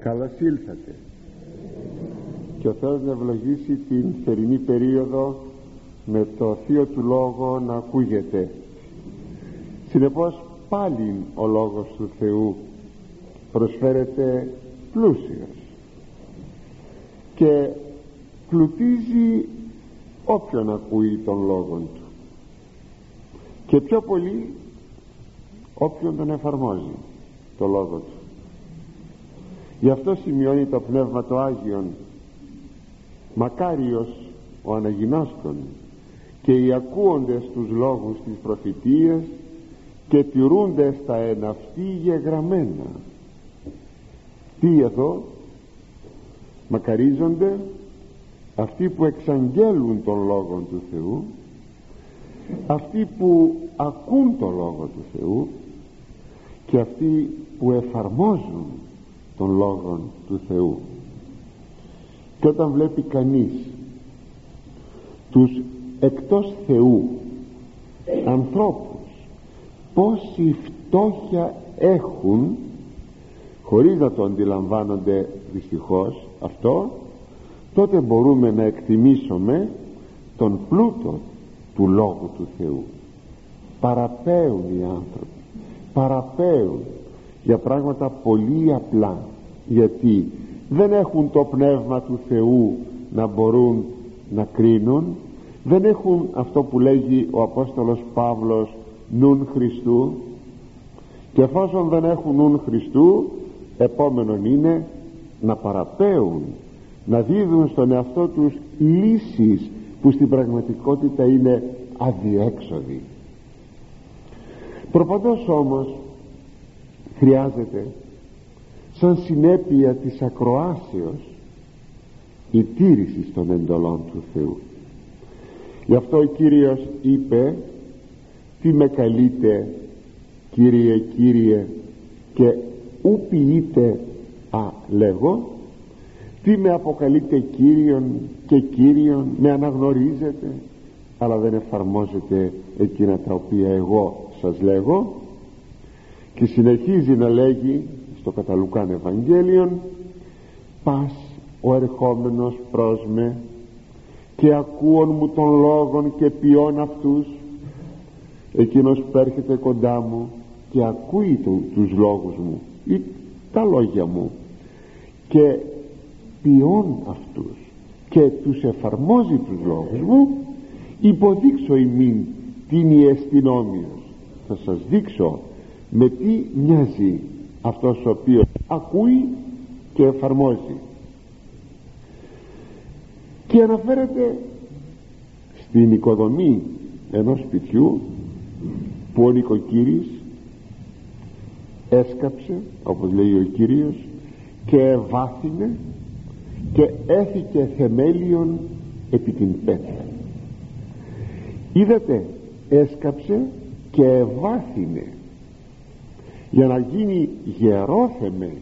Καλώς ήλθατε. Και ο Θεός να ευλογήσει την θερινή περίοδο με το Θείο του Λόγο να ακούγεται. Συνεπώς πάλι ο Λόγος του Θεού προσφέρεται πλούσιος και πλουτίζει όποιον ακούει τον Λόγο Του. Και πιο πολύ όποιον τον εφαρμόζει το Λόγο Του γι' αυτό σημειώνει το Πνεύμα το Άγιον. Μακάριος ο αναγινώσκων και οι ακούοντες τους λόγους της προφητείας και τηρούντες τα εναυτή γεγραμμένα. Τι εδώ; Μακαρίζονται αυτοί που εξαγγέλουν τον Λόγο του Θεού αυτοί που ακούν τον Λόγο του Θεού και αυτοί που εφαρμόζουν τον Λόγο του Θεού. Και όταν βλέπει κανείς τους εκτός Θεού ανθρώπους πόση φτώχεια έχουν χωρίς να το αντιλαμβάνονται δυστυχώς αυτό τότε μπορούμε να εκτιμήσουμε τον πλούτο του Λόγου του Θεού. Παραπέουν οι άνθρωποι παραπέουν για πράγματα πολύ απλά γιατί δεν έχουν το πνεύμα του Θεού να μπορούν να κρίνουν δεν έχουν αυτό που λέγει ο Απόστολος Παύλος νουν Χριστού και εφόσον δεν έχουν νουν Χριστού επόμενον είναι να παραπέουν να δίδουν στον εαυτό τους λύσεις που στην πραγματικότητα είναι αδιέξοδοι. Προπαντός όμως χρειάζεται σαν συνέπεια της ακροάσεως η τήρηση των εντολών του Θεού. Γι' αυτό ο Κύριος είπε τι με καλείτε Κύριε Κύριε και ου ποιείτε α λέγω τι με αποκαλείτε Κύριον και Κύριον με αναγνωρίζετε αλλά δεν εφαρμόζετε εκείνα τα οποία εγώ σας λέγω και συνεχίζει να λέγει στο καταλουκάν Ευαγγέλιον πας ο ερχόμενος προς με και ακούων μου των λόγων και ποιών αυτούς. Εκείνος που έρχεται κοντά μου και ακούει του, τους λόγους μου ή τα λόγια μου και ποιών αυτούς και τους εφαρμόζει τους λόγους μου υποδείξω ημίν την ιεστινόμιος θα σας δείξω με τι μοιάζει αυτός ο οποίος ακούει και εφαρμόζει. Και αναφέρεται στην οικοδομή ενός σπιτιού που ο νοικοκύρης έσκαψε όπως λέει ο Κύριος και βάθινε και έθηκε θεμέλιον επί την πέτρα. Είδατε έσκαψε και βάθινε για να γίνει γερό θεμέλιο.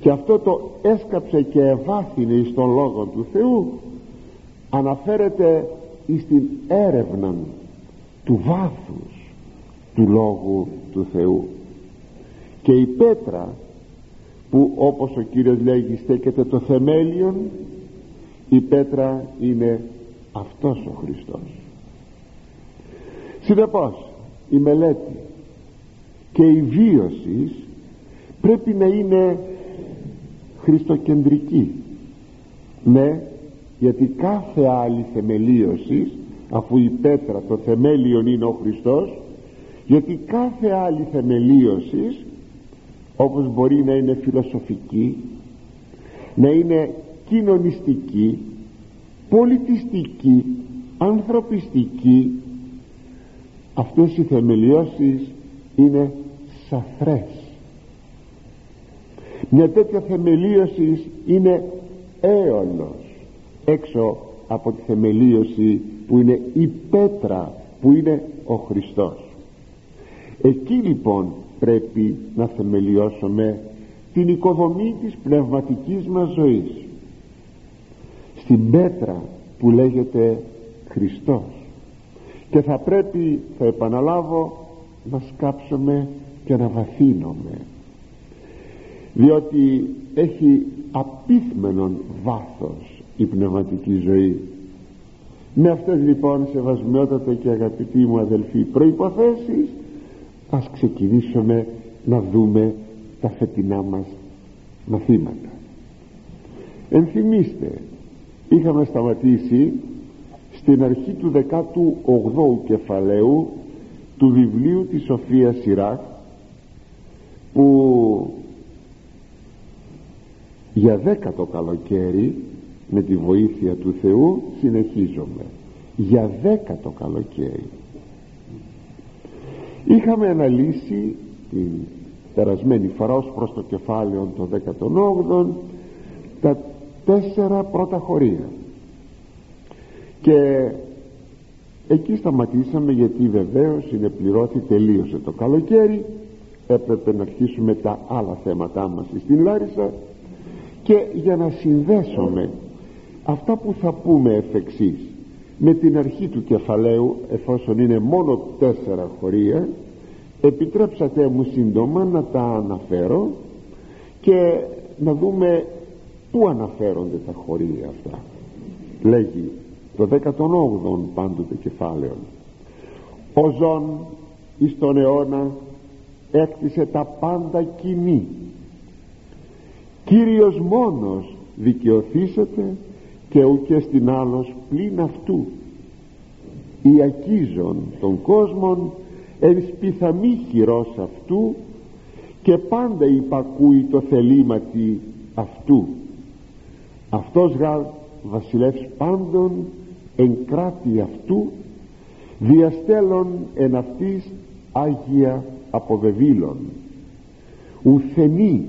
Και αυτό το έσκαψε και ευάθυνε εις τον Λόγο του Θεού αναφέρεται στην έρευνα του βάθους του Λόγου του Θεού. Και η πέτρα που όπως ο Κύριος λέγει στέκεται το θεμέλιον η πέτρα είναι αυτός ο Χριστός. Συνεπώς η μελέτη και η βίωσης πρέπει να είναι χριστοκεντρική. Ναι γιατί κάθε άλλη θεμελίωσης αφού η πέτρα το θεμέλιον είναι ο Χριστός γιατί κάθε άλλη θεμελίωσης όπως μπορεί να είναι φιλοσοφική να είναι κοινωνιστική πολιτιστική ανθρωπιστική αυτές οι θεμελιώσεις είναι σαφρές. Μια τέτοια θεμελίωση είναι έολος έξω από τη θεμελίωση που είναι η πέτρα που είναι ο Χριστός. Εκεί λοιπόν πρέπει να θεμελιώσουμε την οικοδομή της πνευματικής μας ζωής. Στην πέτρα που λέγεται Χριστός. Και θα πρέπει θα επαναλάβω να σκάψουμε και να βαθύνουμε διότι έχει απίθμενον βάθος η πνευματική ζωή. Με αυτές λοιπόν σεβασμιότατα και αγαπητοί μου αδελφοί προϋποθέσεις ας ξεκινήσουμε να δούμε τα φετινά μας μαθήματα. Ενθυμίστε είχαμε σταματήσει στην αρχή του 18ου κεφαλαίου του βιβλίου της Σοφίας Σιράκ που για δέκατο καλοκαίρι με τη βοήθεια του Θεού συνεχίζομαι. Για δέκατο καλοκαίρι. Είχαμε αναλύσει την περασμένη φορά ως προς το κεφάλαιο των 18 τα τέσσερα πρώτα χωρία. Και εκεί σταματήσαμε γιατί βεβαίως είναι πληρώθη τελείωσε το καλοκαίρι έπρεπε να αρχίσουμε τα άλλα θέματά μας. Στην Λάρισα και για να συνδέσουμε αυτά που θα πούμε εφ' εξής, με την αρχή του κεφαλαίου εφόσον είναι μόνο τέσσερα χωρία επιτρέψατε μου σύντομα να τα αναφέρω και να δούμε πού αναφέρονται τα χωρία αυτά. Λέγει το 18ο πάντοτε κεφάλαιο. Ο ζών εις τον αιώνα έκτισε τα πάντα κοινή. Κύριος μόνος δικαιωθήσετε και ουκέ στην άλλος πλην αυτού. Η ακίζων των κόσμων εν σπιθαμή χειρός αυτού και πάντα υπακούει το θελήματι αυτού. Αυτός γα βασιλεύς πάντων εν κράτη αυτού διαστέλων εν αυτής Άγια αποβεβήλων ουθενή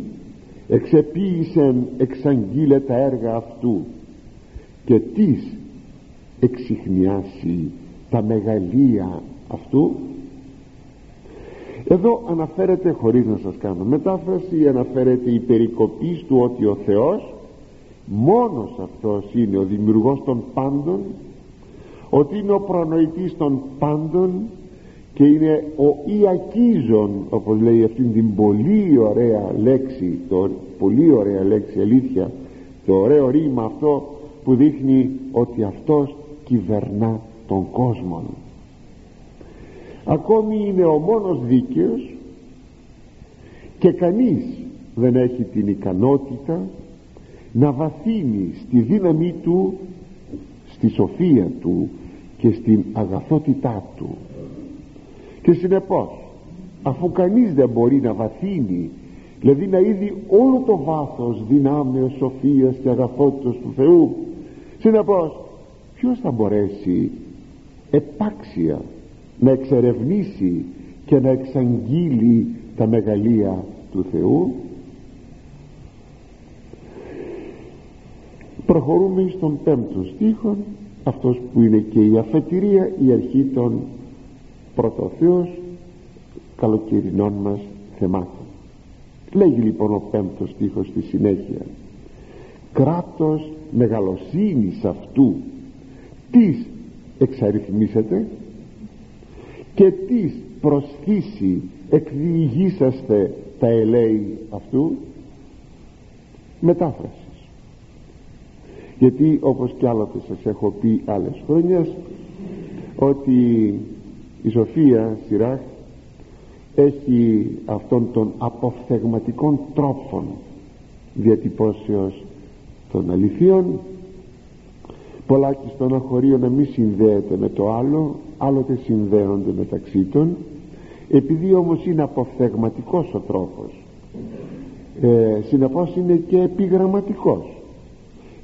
εξεποίησεν εξαγγείλε τα έργα αυτού και τις εξηχνιάσει τα μεγαλεία αυτού. Εδώ αναφέρεται χωρίς να σας κάνω μετάφραση αναφέρεται η περικοπής του ότι ο Θεός μόνος αυτός είναι ο δημιουργός των πάντων ότι είναι ο προνοητής των πάντων και είναι ο Ιακίζων όπως λέει αυτήν την πολύ ωραία λέξη το πολύ ωραία λέξη αλήθεια το ωραίο ρήμα αυτό που δείχνει ότι αυτός κυβερνά τον κόσμο ακόμη είναι ο μόνος δίκαιος και κανείς δεν έχει την ικανότητα να βαθύνει στη δύναμή του στη σοφία του και στην αγαθότητά του και συνεπώς αφού κανείς δεν μπορεί να βαθύνει δηλαδή να είδει όλο το βάθος δυνάμεως σοφίας και αγαθότητας του Θεού συνεπώς ποιος θα μπορέσει επάξια να εξερευνήσει και να εξαγγείλει τα μεγαλεία του Θεού; Προχωρούμε στον πέμπτο στίχο αυτός που είναι και η αφετηρία η αρχή των πρωτοθέως καλοκαιρινών μας θεμάτων. Λέγει λοιπόν ο πέμπτος στίχος στη συνέχεια. Κράτος μεγαλοσύνης αυτού τις εξαριθμίσετε και τις προσθήσει εκδιηγήσαστε τα ελέη αυτού. Μετάφρασης. Γιατί όπως κι άλλοτε σας έχω πει άλλες χρόνιες ότι η Σοφία Σιράχ έχει αυτόν τον αποφθεγματικών τρόπων διατυπώσεως των αληθείων. Πολλάκι στο ένα χωρίο να μην συνδέεται με το άλλο άλλοτε συνδέονται μεταξύ των. Επειδή όμως είναι αποφθεγματικός ο τρόπος ε, συνεπώς είναι και επιγραμματικός.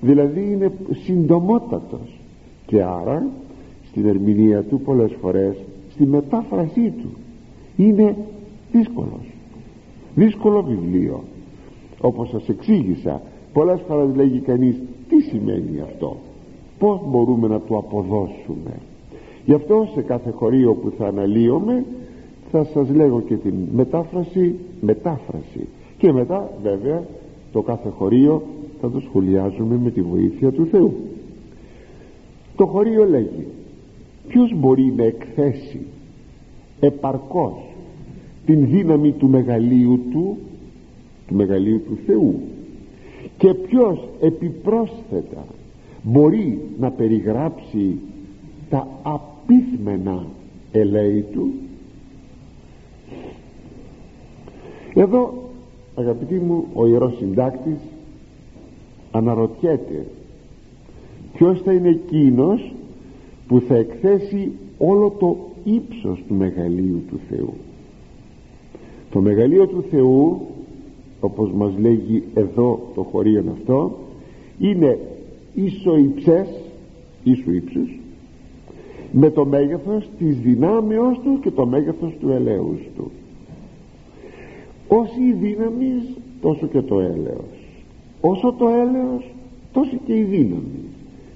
Δηλαδή είναι συντομότατος. Και άρα στην ερμηνεία του πολλές φορές στη μετάφρασή του. Είναι δύσκολος. Δύσκολο βιβλίο. Όπως σας εξήγησα πολλές φορές λέγει κανείς τι σημαίνει αυτό; Πως μπορούμε να το αποδώσουμε; Γι' αυτό σε κάθε χωρίο που θα αναλύομαι θα σας λέγω και την μετάφραση μετάφραση. Και μετά βέβαια το κάθε χωρίο θα το σχολιάζουμε με τη βοήθεια του Θεού. Το χωρίο λέγει ποιος μπορεί να εκθέσει επαρκώς την δύναμη του μεγαλείου του του μεγαλείου του Θεού; Και ποιος επιπρόσθετα μπορεί να περιγράψει τα απίθμενα ελέη του; Εδώ αγαπητοί μου ο Ιερός Συντάκτης αναρωτιέται ποιος θα είναι εκείνος που θα εκθέσει όλο το ύψος του μεγαλείου του Θεού. Το μεγαλείο του Θεού όπως μας λέγει εδώ το χωρίον αυτό είναι ίσο υψές ίσου ύψους με το μέγεθος της δυνάμεως του και το μέγεθος του ελέους του. Όση η δύναμη τόσο και το έλεος. Όσο το έλεος τόσο και η δύναμη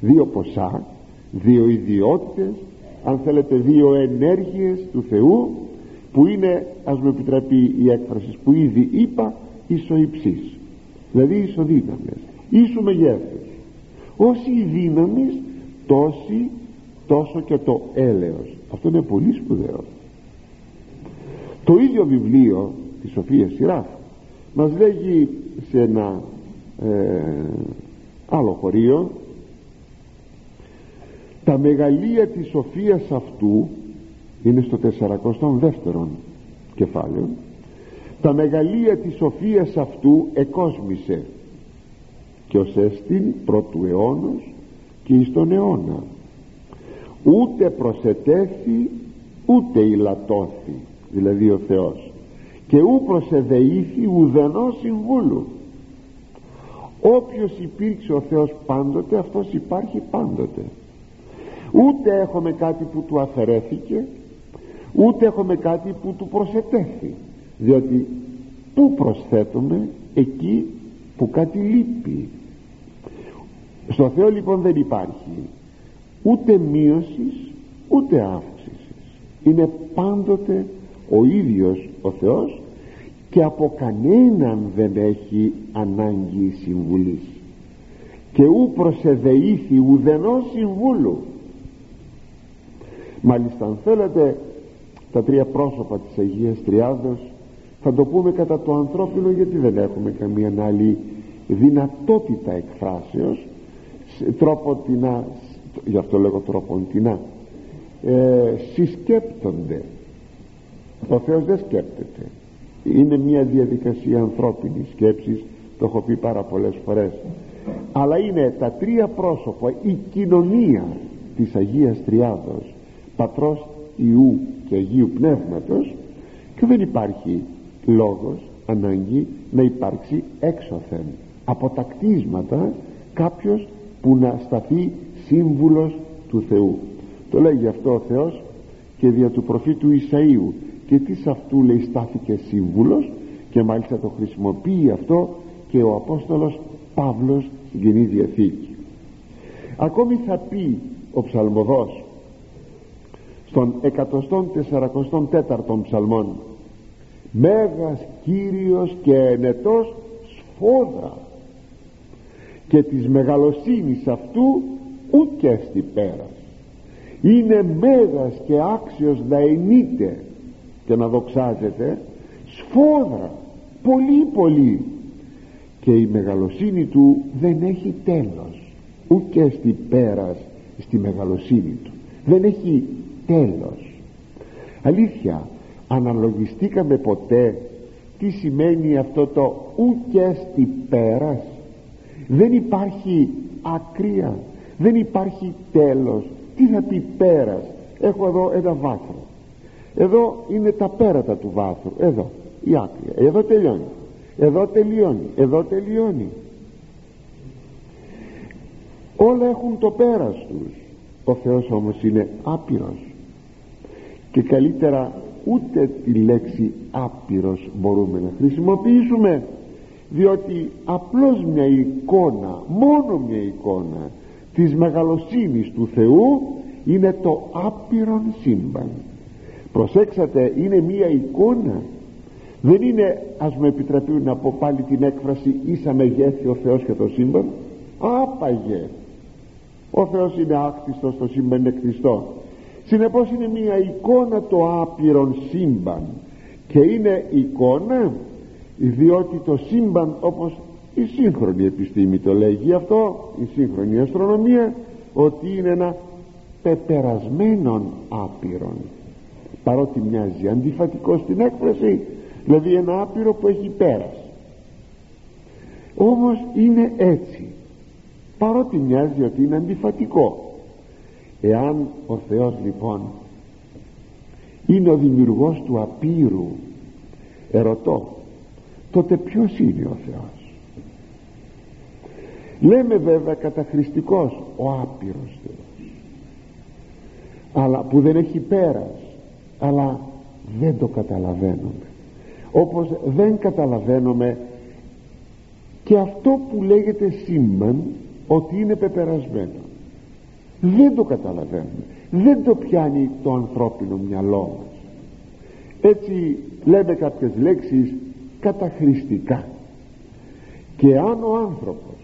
δύο ποσά δύο ιδιότητες αν θέλετε δύο ενέργειες του Θεού που είναι ας μου επιτραπεί η έκφραση που ήδη είπα ισοϊψής δηλαδή ισοδύναμες. Ίσου μεγέθους. Όση η δύναμη τόση τόσο και το έλεος. Αυτό είναι πολύ σπουδαίο. Το ίδιο βιβλίο της Σοφίας Σιράφ μας λέγει σε ένα ε, άλλο χωρίο τα μεγαλεία της σοφίας αυτού είναι στο 42ο κεφάλαιο. Τα μεγαλεία της σοφίας αυτού εκόσμησε και ως έστιν πρώτου αιώνος και εις τον αιώνα. Ούτε προσετέθη ούτε ηλατώθη δηλαδή ο Θεός και ού προσεδεήθη ουδενός συμβούλου. Όποιος υπήρξε ο Θεός πάντοτε αυτός υπάρχει πάντοτε ούτε έχουμε κάτι που του αφαιρέθηκε ούτε έχουμε κάτι που του προσετέθη. Διότι πού προσθέτουμε εκεί που κάτι λείπει. Στο Θεό λοιπόν δεν υπάρχει ούτε μείωσης ούτε αύξησης. Είναι πάντοτε ο ίδιος ο Θεός και από κανέναν δεν έχει ανάγκη συμβουλής. Και ου προσεδεήθη ουδενός συμβούλου μάλιστα αν θέλετε τα τρία πρόσωπα της Αγίας Τριάδος θα το πούμε κατά το ανθρώπινο γιατί δεν έχουμε καμία άλλη δυνατότητα εκφράσεως. Τρόποντινά γι' αυτό λέγω τρόποντινά ε, συσκέπτονται. Ο Θεός δεν σκέπτεται. Είναι μια διαδικασία ανθρώπινης σκέψης το έχω πει πάρα πολλές φορές. Αλλά είναι τα τρία πρόσωπα η κοινωνία της Αγίας Τριάδος Πατρός Ιού και Αγίου Πνεύματος και δεν υπάρχει λόγος ανάγκη να υπάρξει έξωθεν από τα κτίσματα κάποιος που να σταθεί σύμβουλος του Θεού. Το λέγει αυτό ο Θεός και δια του προφήτου Ισαΐου. Και τι σε αυτού λέει στάθηκε σύμβουλος και μάλιστα το χρησιμοποιεί αυτό και ο Απόστολος Παύλος στην Κοινή Διαθήκη. Ακόμη θα πει ο ψαλμοδός στον 144ο ψαλμόν Μέγας Κύριος και ενετός σφόδρα. Και της μεγαλοσύνης αυτού ούτε στη πέρας. Είναι μέγας και άξιος να ενείται και να δοξάζεται σφόδρα πολύ πολύ. Και η μεγαλοσύνη του δεν έχει τέλος ούτε στη πέρας στη μεγαλοσύνη του. Δεν έχει τέλος αλήθεια αναλογιστήκαμε ποτέ τι σημαίνει αυτό το ούτε στη πέρας δεν υπάρχει ακρία δεν υπάρχει τέλος. Τι θα πει πέρας; Έχω εδώ ένα βάθρο. Εδώ είναι τα πέρατα του βάθρου. Εδώ η άκρη. Εδώ τελειώνει. Εδώ τελειώνει. Εδώ τελειώνει. Όλα έχουν το πέρας τους. Ο Θεός όμως είναι άπειρος και καλύτερα ούτε τη λέξη άπειρος μπορούμε να χρησιμοποιήσουμε διότι απλώς μια εικόνα μόνο μια εικόνα της μεγαλοσύνης του Θεού είναι το άπειρον σύμπαν. Προσέξατε είναι μία εικόνα. Δεν είναι ας με επιτραπεί να πω πάλι την έκφραση ίσα μεγέθη ο Θεός και το σύμπαν άπαγε. Ο Θεός είναι άκτιστος το σύμπαν είναι κτιστό συνεπώς είναι μία εικόνα το άπειρον σύμπαν. Και είναι εικόνα διότι το σύμπαν όπως η σύγχρονη επιστήμη το λέγει αυτό η σύγχρονη αστρονομία ότι είναι ένα πεπερασμένον άπειρον. Παρότι μοιάζει αντιφατικό στην έκφραση δηλαδή ένα άπειρο που έχει πέρας. Όμως είναι έτσι. Παρότι μοιάζει ότι είναι αντιφατικό εάν ο Θεός λοιπόν είναι ο δημιουργός του απείρου ερωτώ τότε ποιος είναι ο Θεός; Λέμε βέβαια καταχρηστικός ο άπειρος Θεός αλλά που δεν έχει πέρας αλλά δεν το καταλαβαίνουμε. Όπως δεν καταλαβαίνουμε και αυτό που λέγεται σύμπαν ότι είναι πεπερασμένο δεν το καταλαβαίνουμε. Δεν το πιάνει το ανθρώπινο μυαλό μας. Έτσι λέμε κάποιες λέξεις καταχρηστικά. Και αν ο άνθρωπος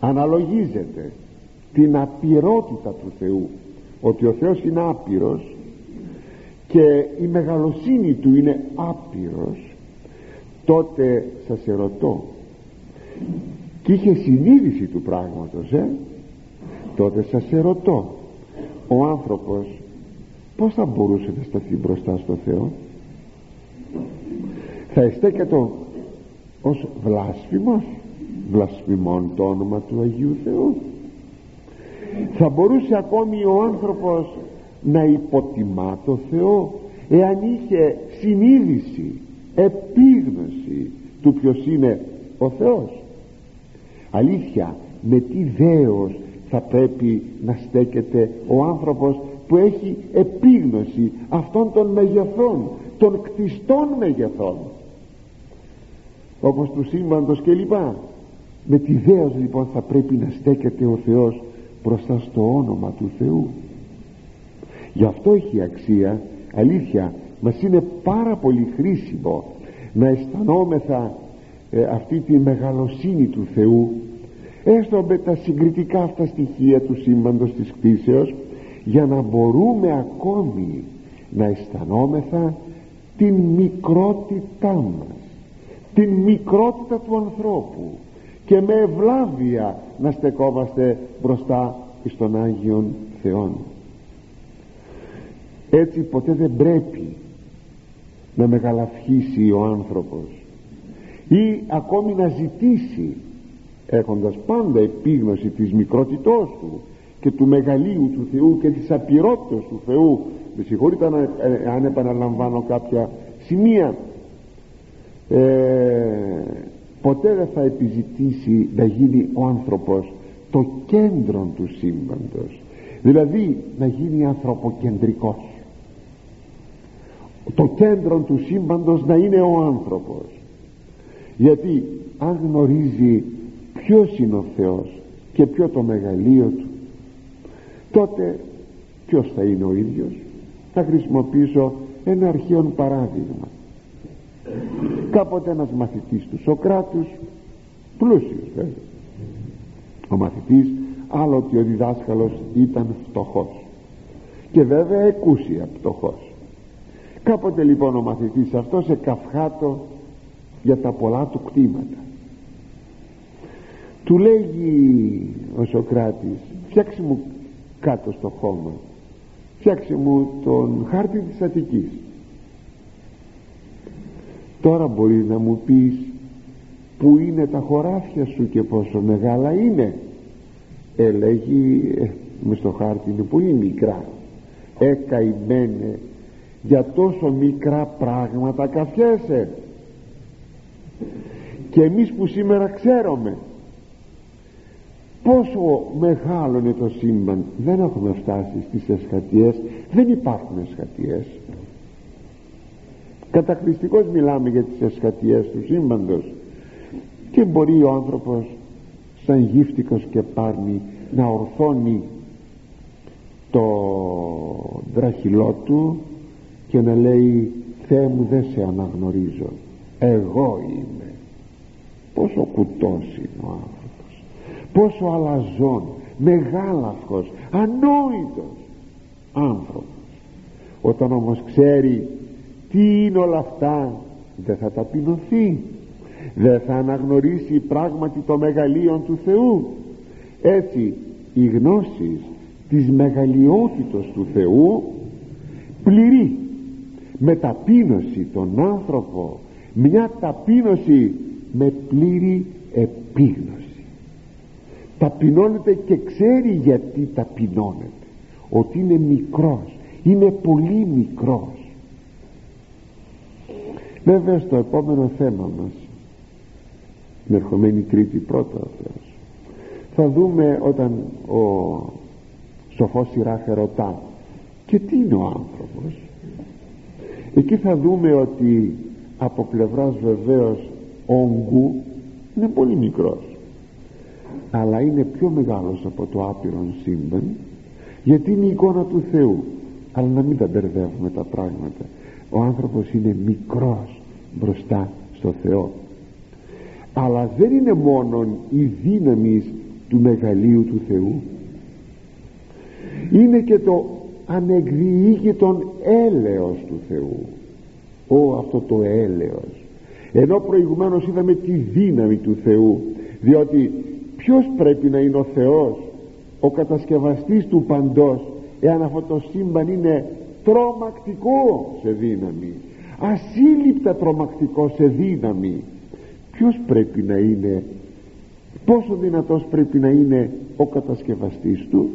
αναλογίζεται την απειρότητα του Θεού ότι ο Θεός είναι άπειρος και η μεγαλοσύνη του είναι άπειρος τότε σας ερωτώ και είχε συνείδηση του πράγματος ε; Τότε σας ερωτώ ο άνθρωπος πως θα μπορούσε να σταθεί μπροστά στο Θεό; Θα εστέκεται ως βλάσφημος βλασφημών το όνομα του Αγίου Θεού; Θα μπορούσε ακόμη ο άνθρωπος να υποτιμά το Θεό εάν είχε συνείδηση επίγνωση του ποιος είναι ο Θεός; Αλήθεια με τι δέος θα πρέπει να στέκεται ο άνθρωπος που έχει επίγνωση αυτών των μεγεθών των κτιστών μεγεθών. Όπως του σύμπαντος και λοιπά. Με τι δέος λοιπόν θα πρέπει να στέκεται ο Θεός μπροστά στο όνομα του Θεού. Γι' αυτό έχει αξία αλήθεια μας είναι πάρα πολύ χρήσιμο να αισθανόμεθα ε, αυτή τη μεγαλοσύνη του Θεού έστω με τα συγκριτικά αυτά στοιχεία του σύμπαντος της κτήσεως για να μπορούμε ακόμη να αισθανόμεθα την μικρότητά μας την μικρότητα του ανθρώπου και με ευλάβεια να στεκόμαστε μπροστά στον Άγιον Θεόν. Έτσι ποτέ δεν πρέπει να μεγαλαυχήσει ο άνθρωπος ή ακόμη να ζητήσει έχοντας πάντα επίγνωση της μικρότητός του και του μεγαλείου του Θεού και της απειρότητας του Θεού. Με συγχωρείτε αν, ε, αν επαναλαμβάνω κάποια σημεία. Ε, ποτέ δεν θα επιζητήσει να γίνει ο άνθρωπος το κέντρο του σύμπαντος. Δηλαδή να γίνει ανθρωποκεντρικός. Το κέντρο του σύμπαντος να είναι ο άνθρωπος. Γιατί αν γνωρίζει ποιος είναι ο Θεός και ποιο το μεγαλείο του. Τότε ποιος θα είναι ο ίδιος. Θα χρησιμοποιήσω ένα αρχαίο παράδειγμα. Κάποτε ένας μαθητής του Σοκράτους πλούσιος βέβαια ο μαθητής άλλο ότι ο διδάσκαλος ήταν φτωχός και βέβαια εκούσια φτωχός. Κάποτε λοιπόν ο μαθητής αυτός εκαυχάτο για τα πολλά του κτήματα του λέγει ο Σοκράτης φτιάξε μου κάτω στο χώμα. Φτιάξε μου τον χάρτη της Αττικής τώρα μπορεί να μου πεις που είναι τα χωράφια σου και πόσο μεγάλα είναι; Ε λέγει ε, μες στο χάρτη είναι πολύ μικρά. Ε καημένε για τόσο μικρά πράγματα καθιέσαι και εμείς που σήμερα ξέρουμε πόσο μεγάλο είναι το σύμπαν. Δεν έχουμε φτάσει στις εσχατιές δεν υπάρχουν εσχατιές κατακλειστικώς μιλάμε για τις εσχατιές του σύμπαντος. Και μπορεί ο άνθρωπος σαν γύφτικος και πάρνει να ορθώνει το δραχυλό του και να λέει Θεέ μου δεν σε αναγνωρίζω. Εγώ είμαι πόσο κουτός είναι ο άνθρωπος πόσο αλαζόν μεγάλαυχος ανόητος άνθρωπος. Όταν όμως ξέρει τι είναι όλα αυτά δεν θα ταπεινωθεί δεν θα αναγνωρίσει πράγματι το μεγαλείο του Θεού. Έτσι η γνώση της μεγαλειότητος του Θεού πληρεί με ταπείνωση τον άνθρωπο μια ταπείνωση με πλήρη επίγνωση ταπεινώνεται και ξέρει γιατί ταπεινώνεται. Ότι είναι μικρός είναι πολύ μικρός. Βέβαια στο επόμενο θέμα μας την ερχομένη τρίτη πρώτα ο Θεός θα δούμε όταν ο σοφός Σιράχε ρωτά και τι είναι ο άνθρωπος; Εκεί θα δούμε ότι από πλευράς βεβαίως όγκου είναι πολύ μικρός αλλά είναι πιο μεγάλος από το άπειρον σύμπαν γιατί είναι η εικόνα του Θεού. Αλλά να μην τα μπερδεύουμε τα πράγματα. Ο άνθρωπος είναι μικρός μπροστά στο Θεό. Αλλά δεν είναι μόνο η δύναμη του μεγαλείου του Θεού. Είναι και το ανεκδιήγητον έλεος του Θεού. Ω αυτό το έλεος. Ενώ προηγουμένως είδαμε τη δύναμη του Θεού διότι ποιος πρέπει να είναι ο Θεός ο κατασκευαστής του παντός εάν αυτό το σύμπαν είναι τρομακτικό σε δύναμη ασύλληπτα τρομακτικό σε δύναμη. Ποιος πρέπει να είναι πόσο δυνατός πρέπει να είναι ο κατασκευαστής του.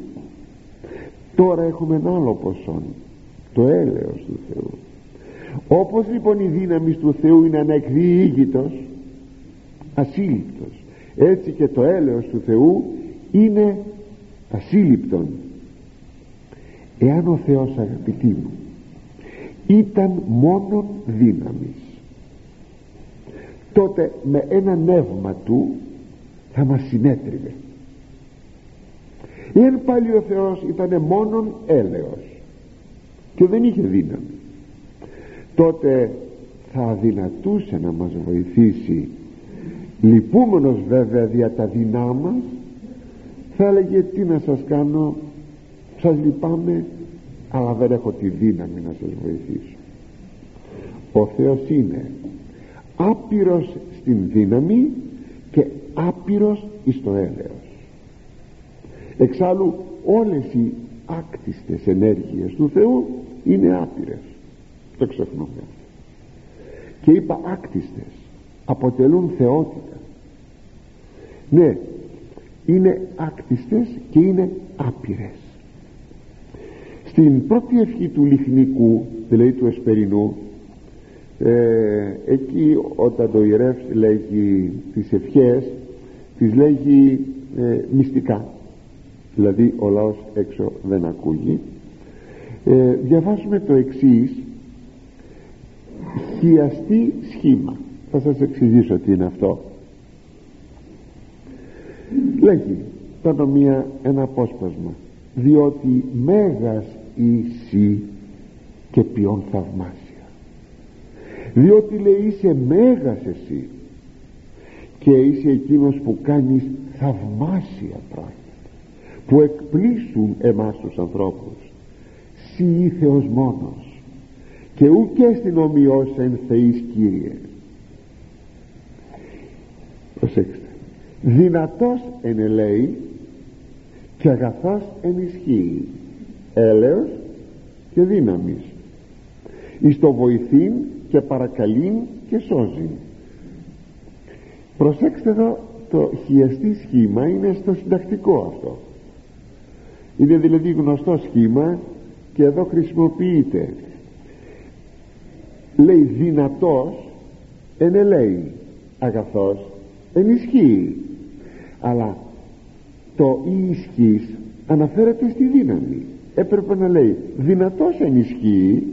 Τώρα έχουμε ένα άλλο ποσό το έλεος του Θεού. Όπως λοιπόν η δύναμη του Θεού είναι ανεκδιήγητος ασύλληπτος έτσι και το έλεος του Θεού είναι ασύλληπτον. Εάν ο Θεός αγαπητοί μου ήταν μόνον δύναμης τότε με ένα νεύμα του θα μας συνέτριβε. Εάν πάλι ο Θεός ήταν μόνον έλεος και δεν είχε δύναμη τότε θα αδυνατούσε να μας βοηθήσει λυπούμενος βέβαια δια τα δεινά μας θα έλεγε τι να σας κάνω σας λυπάμαι αλλά δεν έχω τη δύναμη να σας βοηθήσω ο Θεός είναι άπειρος στην δύναμη και άπειρος εις το έλεος. Εξάλλου όλες οι άκτιστες ενέργειες του Θεού είναι άπειρες. Το ξεχνούμε. Και είπα άκτιστες αποτελούν θεότητα. Ναι είναι άκτιστες και είναι άπειρες. Στην πρώτη ευχή του λιχνικού δηλαδή του εσπερινού ε, εκεί όταν το ιερεύς λέγει τις ευχές τις λέγει ε, μυστικά. Δηλαδή ο λαός έξω δεν ακούγει. Ε, διαβάζουμε το εξής χιαστή σχήμα θα σας εξηγήσω τι είναι αυτό. Λέγει πάνω μία ένα απόσπασμα. Διότι μέγας είσαι και ποιον θαυμάσια. Διότι λέει είσαι μέγας εσύ και είσαι εκείνος που κάνεις θαυμάσια πράγματα που εκπλήσουν εμάς τους ανθρώπους. Συ Θεός μόνος και ούτε στην ομοιώσα εν Θεής Κύριε προσέξτε. Δυνατός εν ελέη και αγαθός εν ισχύει. Έλεος και δύναμης. Εις το βοηθήν και παρακαλήν και σώζει προσέξτε εδώ το χιαστή σχήμα είναι στο συντακτικό αυτό. Είναι δηλαδή γνωστό σχήμα και εδώ χρησιμοποιείται. Λέει δυνατός ενελέει αγαθός ενισχύει αλλά το ισχύς αναφέρεται στη δύναμη. Έπρεπε να λέει δυνατός ενισχύει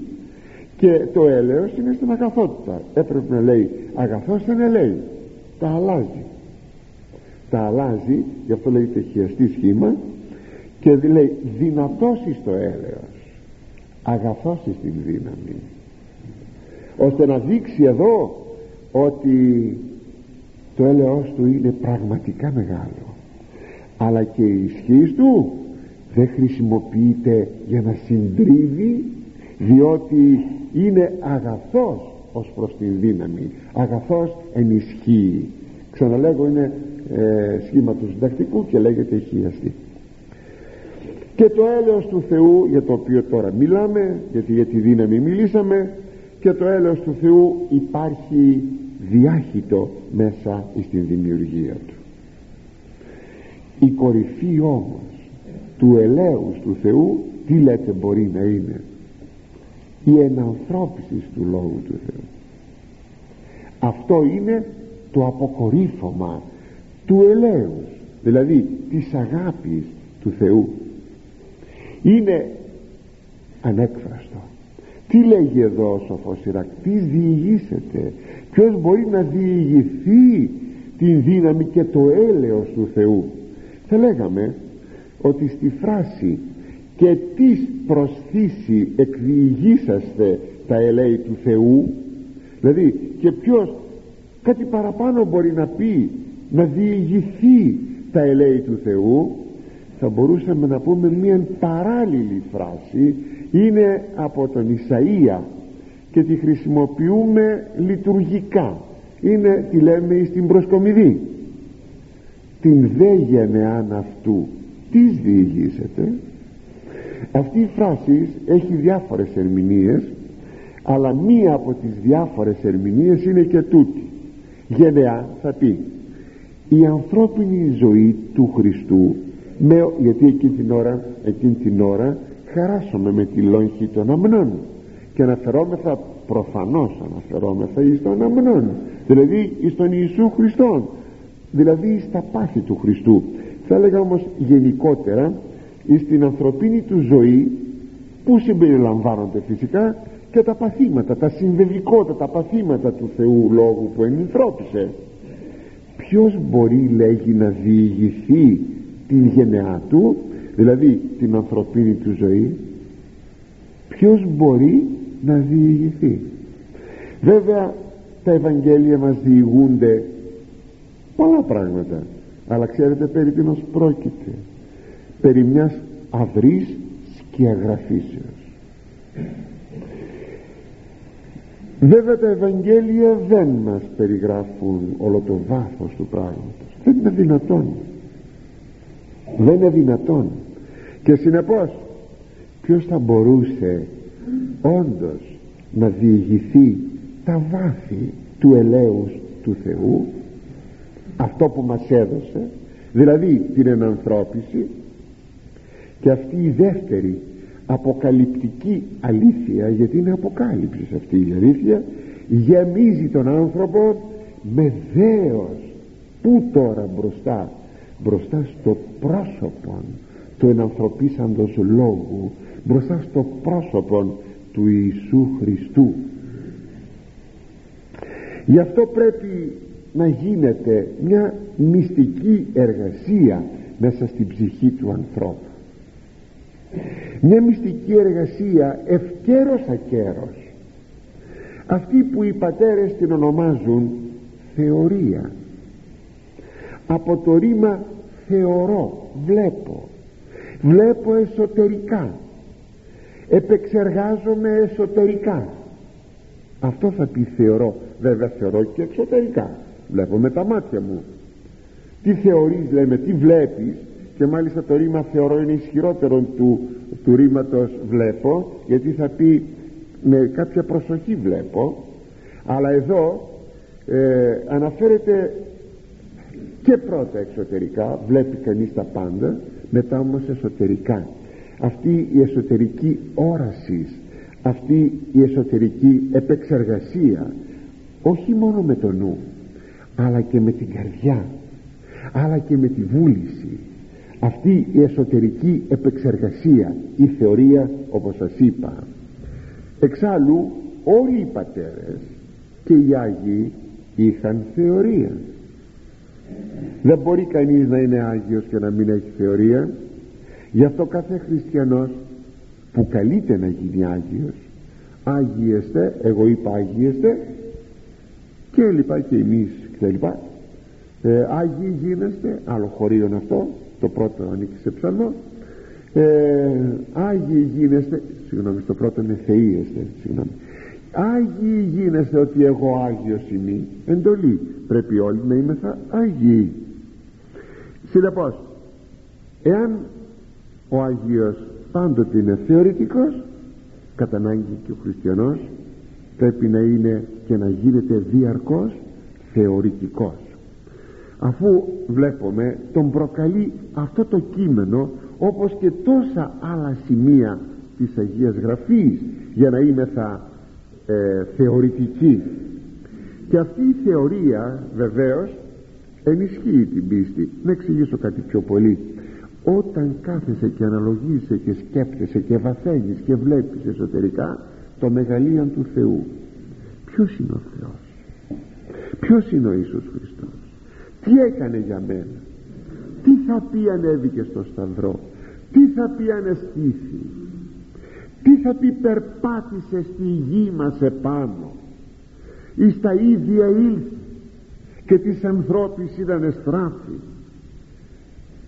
και το έλεος είναι στην αγαθότητα. Έπρεπε να λέει αγαθός δεν λέει τα αλλάζει. Τα αλλάζει γι' αυτό λέγεται χιαστή σχήμα και λέει δυνατός εις το έλεος αγαθός εις την δύναμη. Ώστε να δείξει εδώ ότι το έλεος του είναι πραγματικά μεγάλο. Αλλά και η ισχύ του δεν χρησιμοποιείται για να συντρίβει διότι είναι αγαθός ως προς την δύναμη. Αγαθός ενισχύει ξαναλέγω είναι ε, σχήμα του συντακτικού και λέγεται ηχίαστη και το έλεος του Θεού για το οποίο τώρα μιλάμε γιατί για τη δύναμη μιλήσαμε και το έλεος του Θεού υπάρχει διάχυτο μέσα στην δημιουργία του. Η κορυφή όμως του ελέους του Θεού τι λέτε μπορεί να είναι; Η ενανθρώπιση του Λόγου του Θεού. Αυτό είναι το αποκορύφωμα του ελέους δηλαδή της αγάπης του Θεού. Είναι ανέκφραστο τι λέγει εδώ ο σοφός Ιράκ τι διηγήσετε; Ποιος μπορεί να διηγηθεί την δύναμη και το έλεος του Θεού; Θα λέγαμε ότι στη φράση και τις προσθήσει εκδιηγήσαστε τα ελέη του Θεού δηλαδή και ποιος κάτι παραπάνω μπορεί να πει να διηγηθεί τα ελέη του Θεού θα μπορούσαμε να πούμε μια παράλληλη φράση είναι από τον Ισαΐα και τη χρησιμοποιούμε λειτουργικά. Είναι τη λέμε στην προσκομιδή. Την δε γενεάν αυτού τις διηγήσετε. Αυτή η φράση έχει διάφορες ερμηνείες αλλά μία από τις διάφορες ερμηνείες είναι και τούτη. Γενεά θα πει η ανθρώπινη ζωή του Χριστού με, γιατί εκείνη την ώρα, εκείνη την ώρα χαράσαμε με τη λόγχη των αμνών και αναφερόμεθα προφανώς αναφερόμεθα εις των αμνών δηλαδή εις τον Ιησού Χριστόν δηλαδή στα πάθη του Χριστού. Θα έλεγα όμως γενικότερα εις την ανθρωπίνη του ζωή που συμπεριλαμβάνονται φυσικά και τα παθήματα, τα συμβεβικότατα παθήματα του Θεού Λόγου που ενυνθρώπισε ποιος μπορεί λέγει να διηγηθεί την γενεά του δηλαδή την ανθρωπίνη του ζωή ποιος μπορεί να διηγηθεί; Βέβαια τα Ευαγγέλια μας διηγούνται πολλά πράγματα αλλά ξέρετε περί τίνος πρόκειται; Περί μιας αυρής σκιαγραφήσεως. Βέβαια τα Ευαγγέλια δεν μας περιγράφουν όλο το βάθος του πράγματος. Δεν είναι δυνατόν δεν είναι δυνατόν. Και συνεπώς ποιος θα μπορούσε όντως να διηγηθεί τα βάθη του ελέους του Θεού; Αυτό που μας έδωσε δηλαδή την ενανθρώπιση και αυτή η δεύτερη αποκαλυπτική αλήθεια γιατί είναι αποκάλυψης αυτή η αλήθεια γεμίζει τον άνθρωπο με δέος πού τώρα μπροστά μπροστά στο πρόσωπο του ενανθρωπίσαντος λόγου μπροστά στο πρόσωπο του Ιησού Χριστού. Γι' αυτό πρέπει να γίνεται μια μυστική εργασία μέσα στην ψυχή του ανθρώπου. Μια μυστική εργασία ευκαίρος ακέρος αυτή που οι πατέρες την ονομάζουν θεωρία από το ρήμα θεωρώ βλέπω. Βλέπω εσωτερικά. Επεξεργάζομαι εσωτερικά. Αυτό θα πει θεωρώ. Βέβαια θεωρώ και εξωτερικά. Βλέπω με τα μάτια μου. Τι θεωρείς λέμε τι βλέπεις. Και μάλιστα το ρήμα θεωρώ είναι ισχυρότερο του, του ρήματος βλέπω γιατί θα πει με κάποια προσοχή βλέπω. Αλλά εδώ ε, αναφέρεται και πρώτα εξωτερικά βλέπει κανείς τα πάντα μετά όμως εσωτερικά. Αυτή η εσωτερική όραση αυτή η εσωτερική επεξεργασία όχι μόνο με το νου αλλά και με την καρδιά αλλά και με τη βούληση. Αυτή η εσωτερική επεξεργασία η θεωρία όπως σας είπα. Εξάλλου όλοι οι πατέρες και οι Άγιοι είχαν θεωρία δεν μπορεί κανείς να είναι Άγιος και να μην έχει θεωρία. Γι' αυτό κάθε χριστιανός που καλείται να γίνει Άγιος Άγιεστε, εγώ είπα Άγιεστε και λοιπά και εμείς και λοιπά. Ε, Άγιοι γίνεστε άλλο χωρίο αυτό το πρώτο ανήκει σε ψαλμό ε, Άγιοι γίνεστε συγγνώμη το πρώτο είναι θείεστε συγγνώμη Άγιοι γίνεστε ότι εγώ Άγιος είμαι. Εντολή. Πρέπει όλοι να είμεθα Άγιοι. Συνεπώς εάν ο Άγιος πάντοτε είναι θεωρητικός κατά ανάγκη και ο χριστιανός πρέπει να είναι και να γίνεται διαρκώς θεωρητικός. Αφού βλέπουμε τον προκαλεί αυτό το κείμενο όπως και τόσα άλλα σημεία της Αγίας Γραφής για να είμαι θα ε, θεωρητική. Και αυτή η θεωρία βεβαίως ενισχύει την πίστη. Να εξηγήσω κάτι πιο πολύ. Όταν κάθεσαι και αναλογείσαι και σκέπτεσαι και βαθαίνεις και βλέπεις εσωτερικά το μεγαλείο του Θεού ποιος είναι ο Θεός; Ποιος είναι ο Ιησούς Χριστός; Τι έκανε για μένα; Τι θα πει ανέβηκε στο σταυρό; Τι θα πει ανεστήθη τι θα πει περπάτησε στη γη μας επάνω. Εις τα ίδια ήλθ και της ανθρώπης ήταν εστράφη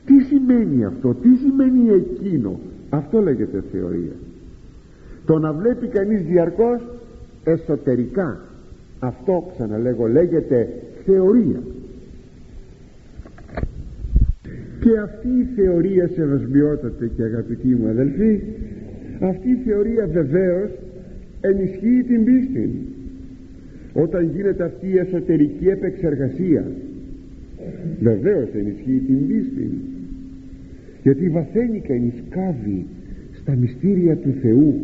τι σημαίνει αυτό τι σημαίνει εκείνο; Αυτό λέγεται θεωρία. Το να βλέπει κανείς διαρκώς εσωτερικά αυτό ξαναλέγω λέγεται θεωρία. Και αυτή η θεωρία σεβασμιότατε και αγαπητοί μου αδελφοί αυτή η θεωρία βεβαίως ενισχύει την πίστη. Όταν γίνεται αυτή η εσωτερική επεξεργασία βεβαίως ενισχύει την πίστη. Γιατί βαθαίνει κανείς κάβει στα μυστήρια του Θεού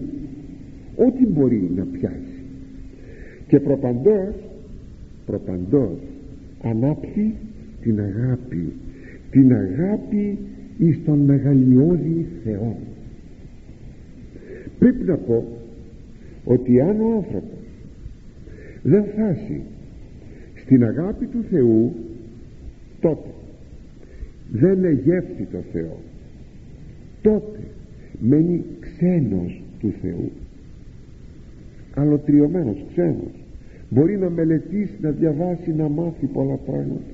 ό,τι μπορεί να πιάσει. Και προπαντός προπαντός ανάπτει την αγάπη. Την αγάπη εις τον μεγαλειώδη Θεό πρέπει να πω ότι αν ο άνθρωπος δεν φτάσει στην αγάπη του Θεού τότε δεν εγεύθει το Θεό. Τότε μένει ξένος του Θεού. Αλωτριωμένος ξένος. Μπορεί να μελετήσει να διαβάσει να μάθει πολλά πράγματα.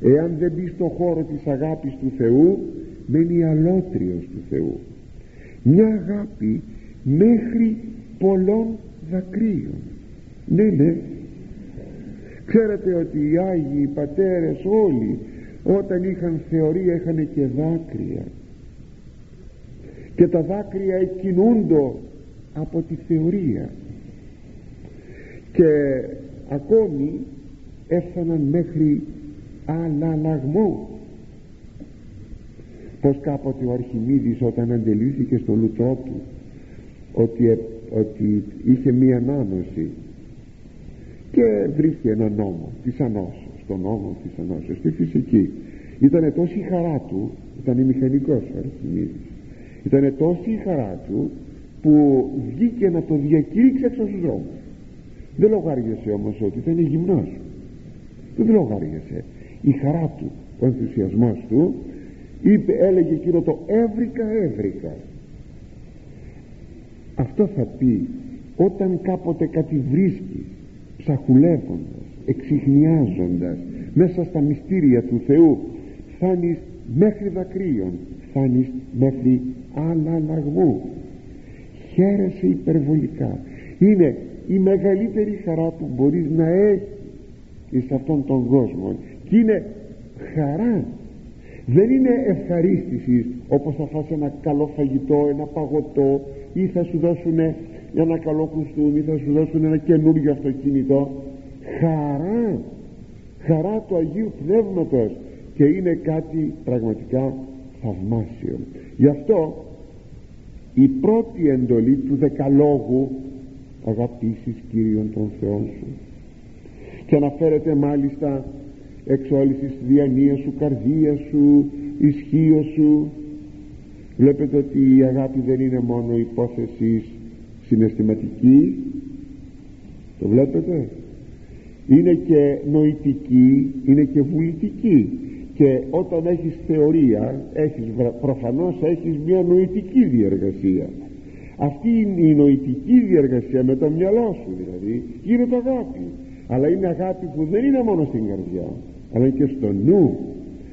Εάν δεν μπει στο χώρο της αγάπης του Θεού μένει αλότριος του Θεού. Μια αγάπη μέχρι πολλών δακρύων. Ναι ναι. Ξέρετε ότι οι Άγιοι οι πατέρες όλοι όταν είχαν θεωρία είχαν και δάκρυα. Και τα δάκρυα εκκινούντο από τη θεωρία. Και ακόμη έφταναν μέχρι αναλλαγμό πως κάποτε ο Αρχιμίδης όταν αντελήθηκε στο λουτρό του ότι, ε, ότι είχε μία ανάνωση και βρήκε ένα νόμο της ανώσεως τον νόμο της ανώσεως στη φυσική. Ήταν τόση η χαρά του ήταν η μηχανικός ο Αρχιμίδης ήταν τόση η χαρά του που βγήκε να το διακήρυξει έξω στους δρόμους. Δεν λογάριασε όμως ότι ήταν γυμνός. Δεν λογάριασε. Η χαρά του ο ενθουσιασμός του είπε, έλεγε εκείνο το έβρικα έβρικα αυτό θα πει όταν κάποτε κάτι βρίσκει ψαχουλεύοντας εξηχνιάζοντας μέσα στα μυστήρια του Θεού φτάνεις μέχρι δακρύων φτάνεις μέχρι αναλαγμού χαίρεσαι υπερβολικά. Είναι η μεγαλύτερη χαρά που μπορείς να έχεις σε αυτόν τον κόσμο. Και είναι χαρά. Δεν είναι ευχαρίστησης όπως θα φας ένα καλό φαγητό ένα παγωτό ή θα σου δώσουν ένα καλό κουστούμι θα σου δώσουν ένα καινούργιο αυτοκίνητο. Χαρά! Χαρά του Αγίου Πνεύματος. Και είναι κάτι πραγματικά θαυμάσιο. Γι' αυτό η πρώτη εντολή του δεκαλόγου αγαπήσεις Κύριον των Θεών σου και αναφέρεται μάλιστα εξ όλης της διανοίας σου, καρδίας σου, ισχύω σου βλέπετε ότι η αγάπη δεν είναι μόνο υπόθεση συναισθηματική. Το βλέπετε. Είναι και νοητική είναι και βουλητική. Και όταν έχεις θεωρία έχεις, προφανώς έχεις μια νοητική διεργασία. Αυτή είναι η νοητική διεργασία με το μυαλό σου δηλαδή. Γίνεται αγάπη. Αλλά είναι αγάπη που δεν είναι μόνο στην καρδιά αλλά και στο νου.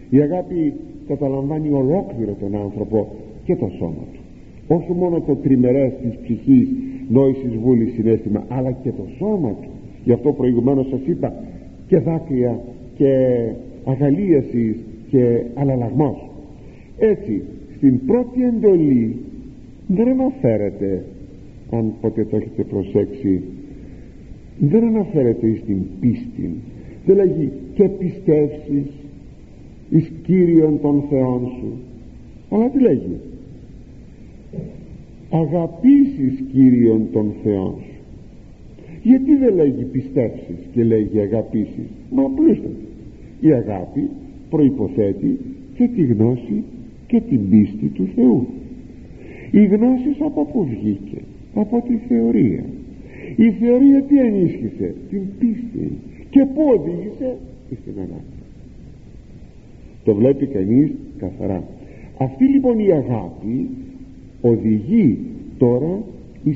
Η αγάπη καταλαμβάνει ολόκληρο τον άνθρωπο και το σώμα του. Όχι μόνο το τριμερές της ψυχής νόησης βούλης συνέστημα αλλά και το σώμα του. Γι' αυτό προηγουμένως σας είπα και δάκρυα και αγαλίασης και αλλαλαγμός. Έτσι στην πρώτη εντολή δεν αναφέρεται αν ποτέ το έχετε προσέξει δεν αναφέρεται στην πίστη. Δεν λέγει και πιστεύσεις εις Κύριον των Θεών σου αλλά τι λέγει; Αγαπήσεις Κύριον των Θεών σου γιατί δεν λέγει πιστεύσεις και λέγει αγαπήσεις; Μα απλούστατα. Η αγάπη προϋποθέτει και τη γνώση και την πίστη του Θεού. Η γνώση από πού βγήκε; Από τη θεωρία. Η θεωρία τι ενίσχυσε; Την πίστη. Και πού οδήγησε; Στην αγάπη. Το βλέπει κανείς καθαρά. Αυτή λοιπόν η αγάπη οδηγεί τώρα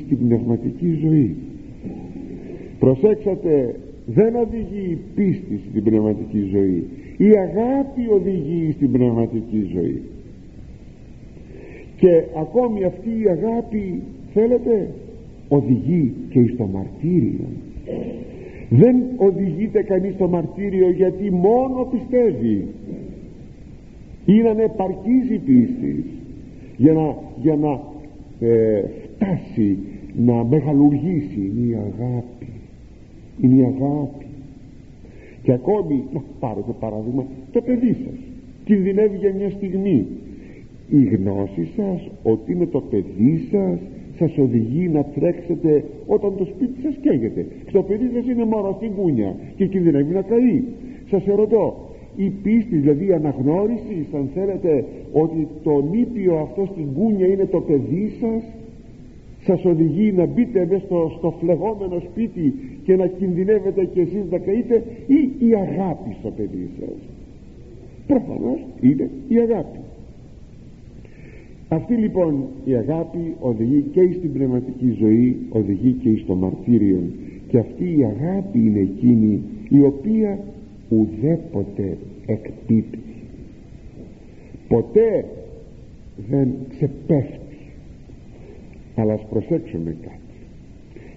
στην πνευματική ζωή. Προσέξατε δεν οδηγεί η πίστη στην πνευματική ζωή. Η αγάπη οδηγεί στην πνευματική ζωή. Και ακόμη αυτή η αγάπη θέλετε οδηγεί και στο μαρτύριο. Δεν οδηγείται κανείς στο μαρτύριο γιατί μόνο πιστεύει. Είναι ανεπαρκής η πίστη για να, για να ε, φτάσει να μεγαλουργήσει είναι η αγάπη. Είναι η αγάπη. Και ακόμη να πάρετε παράδειγμα το παιδί σας. Κινδυνεύει για μια στιγμή. Η γνώση σας ότι είναι το παιδί σας σας οδηγεί να τρέξετε όταν το σπίτι σας καίγεται. Το παιδί σας είναι μόνο στην κούνια και κινδυνεύει να καεί. Σας ερωτώ η πίστη δηλαδή η αναγνώριση αν θέλετε ότι το νήπιο αυτό στην κούνια είναι το παιδί σας σας οδηγεί να μπείτε μέσα στο, στο φλεγόμενο σπίτι και να κινδυνεύετε και εσείς να καείτε ή η αγάπη στο παιδί σας. Προφανώς είναι η αγάπη. Αυτή λοιπόν η αγάπη οδηγεί και στην πνευματική ζωή οδηγεί και στο μαρτύριο. Και αυτή η αγάπη είναι εκείνη η οποία ουδέποτε εκπίπτει ποτέ δεν ξεπέφτει. Αλλά ας προσέξουμε κάτι.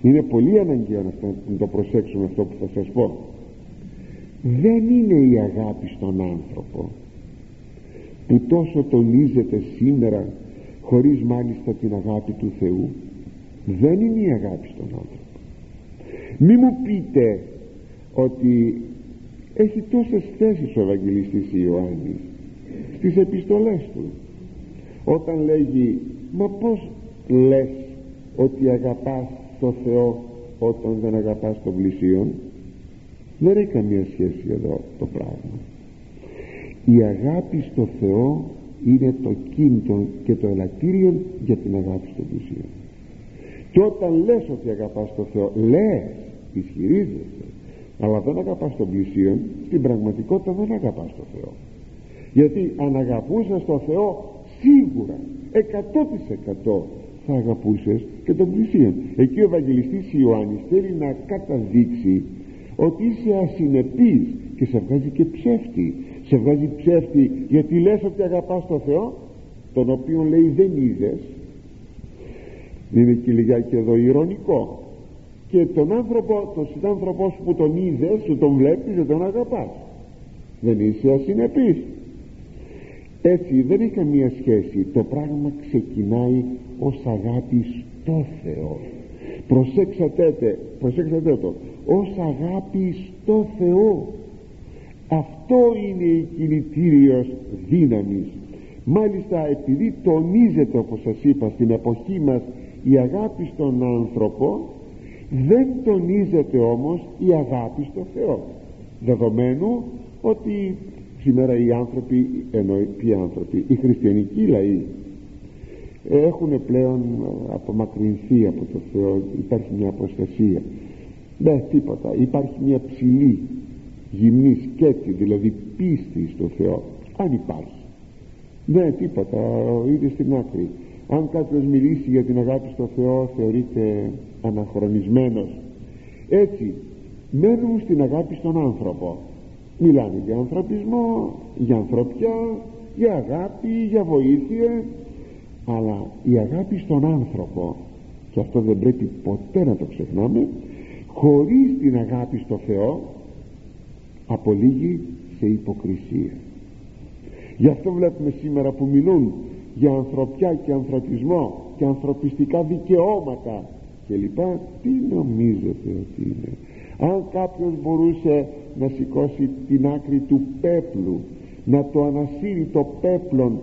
Είναι πολύ αναγκαίο να το προσέξουμε αυτό που θα σας πω. Δεν είναι η αγάπη στον άνθρωπο που τόσο τονίζεται σήμερα χωρίς μάλιστα την αγάπη του Θεού. Δεν είναι η αγάπη στον άνθρωπο. Μη μου πείτε ότι έχει τόσες θέσεις ο Ευαγγελιστής Ιωάννης στις επιστολές του. Όταν λέγει μα πως λες ότι αγαπάς το Θεό όταν δεν αγαπάς τον πλησίον; Δεν έχει καμία σχέση εδώ το πράγμα. Η αγάπη στο Θεό είναι το κίνητο και το ελαττήριο για την αγάπη στο πλησίον. Και όταν λες ότι αγαπάς το Θεό λες, ισχυρίζεσαι αλλά δεν αγαπάς τον πλησίον στην πραγματικότητα δεν αγαπάς το Θεό. Γιατί αν αγαπούσες το Θεό σίγουρα 100% θα αγαπούσες και τον πλησίον. Εκεί ο Ευαγγελιστής Ιωάννης θέλει να καταδείξει ότι είσαι ασυνεπής και σε βγάζει και ψεύτη. Σε βγάζει ψεύτη γιατί λες ότι αγαπάς τον Θεό τον οποίο λέει δεν είδες. Είναι και λιγάκι εδώ ηρωνικό και τον άνθρωπο, τον συνάνθρωπός σου που τον είδες σου τον βλέπεις δεν τον αγαπάς. Δεν είσαι ασυνεπής. Έτσι δεν έχει καμία σχέση. Το πράγμα ξεκινάει ως αγάπης στο Θεό. Προσέξατε, προσέξατε το. Ως αγάπης στο Θεό. Αυτό είναι η κινητήριος δύναμης. Μάλιστα επειδή τονίζεται όπως σας είπα στην εποχή μας η αγάπη στον άνθρωπο δεν τονίζεται όμως η αγάπη στο Θεό δεδομένου ότι σήμερα οι άνθρωποι ενώ ποιοι άνθρωποι οι χριστιανικοί λαοί έχουν πλέον απομακρυνθεί από το Θεό υπάρχει μια αποστασία. Ναι τίποτα. Υπάρχει μια ψηλή γυμνή σκέψη δηλαδή πίστη στο Θεό. Αν υπάρχει. Ναι τίποτα. Ήδη στην άκρη. Αν κάποιος μιλήσει για την αγάπη στο Θεό θεωρείται αναχρονισμένος. Έτσι μένουν στην αγάπη στον άνθρωπο. Μιλάνε για ανθρωπισμό για ανθρωπιά για αγάπη, για βοήθεια. Αλλά η αγάπη στον άνθρωπο και αυτό δεν πρέπει ποτέ να το ξεχνάμε χωρίς την αγάπη στο Θεό απολύγει σε υποκρισία. Γι' αυτό βλέπουμε σήμερα που μιλούν για ανθρωπιά και ανθρωπισμό και ανθρωπιστικά δικαιώματα και λοιπά τι νομίζετε ότι είναι; Αν κάποιος μπορούσε να σηκώσει την άκρη του πέπλου να το ανασύρει το πέπλον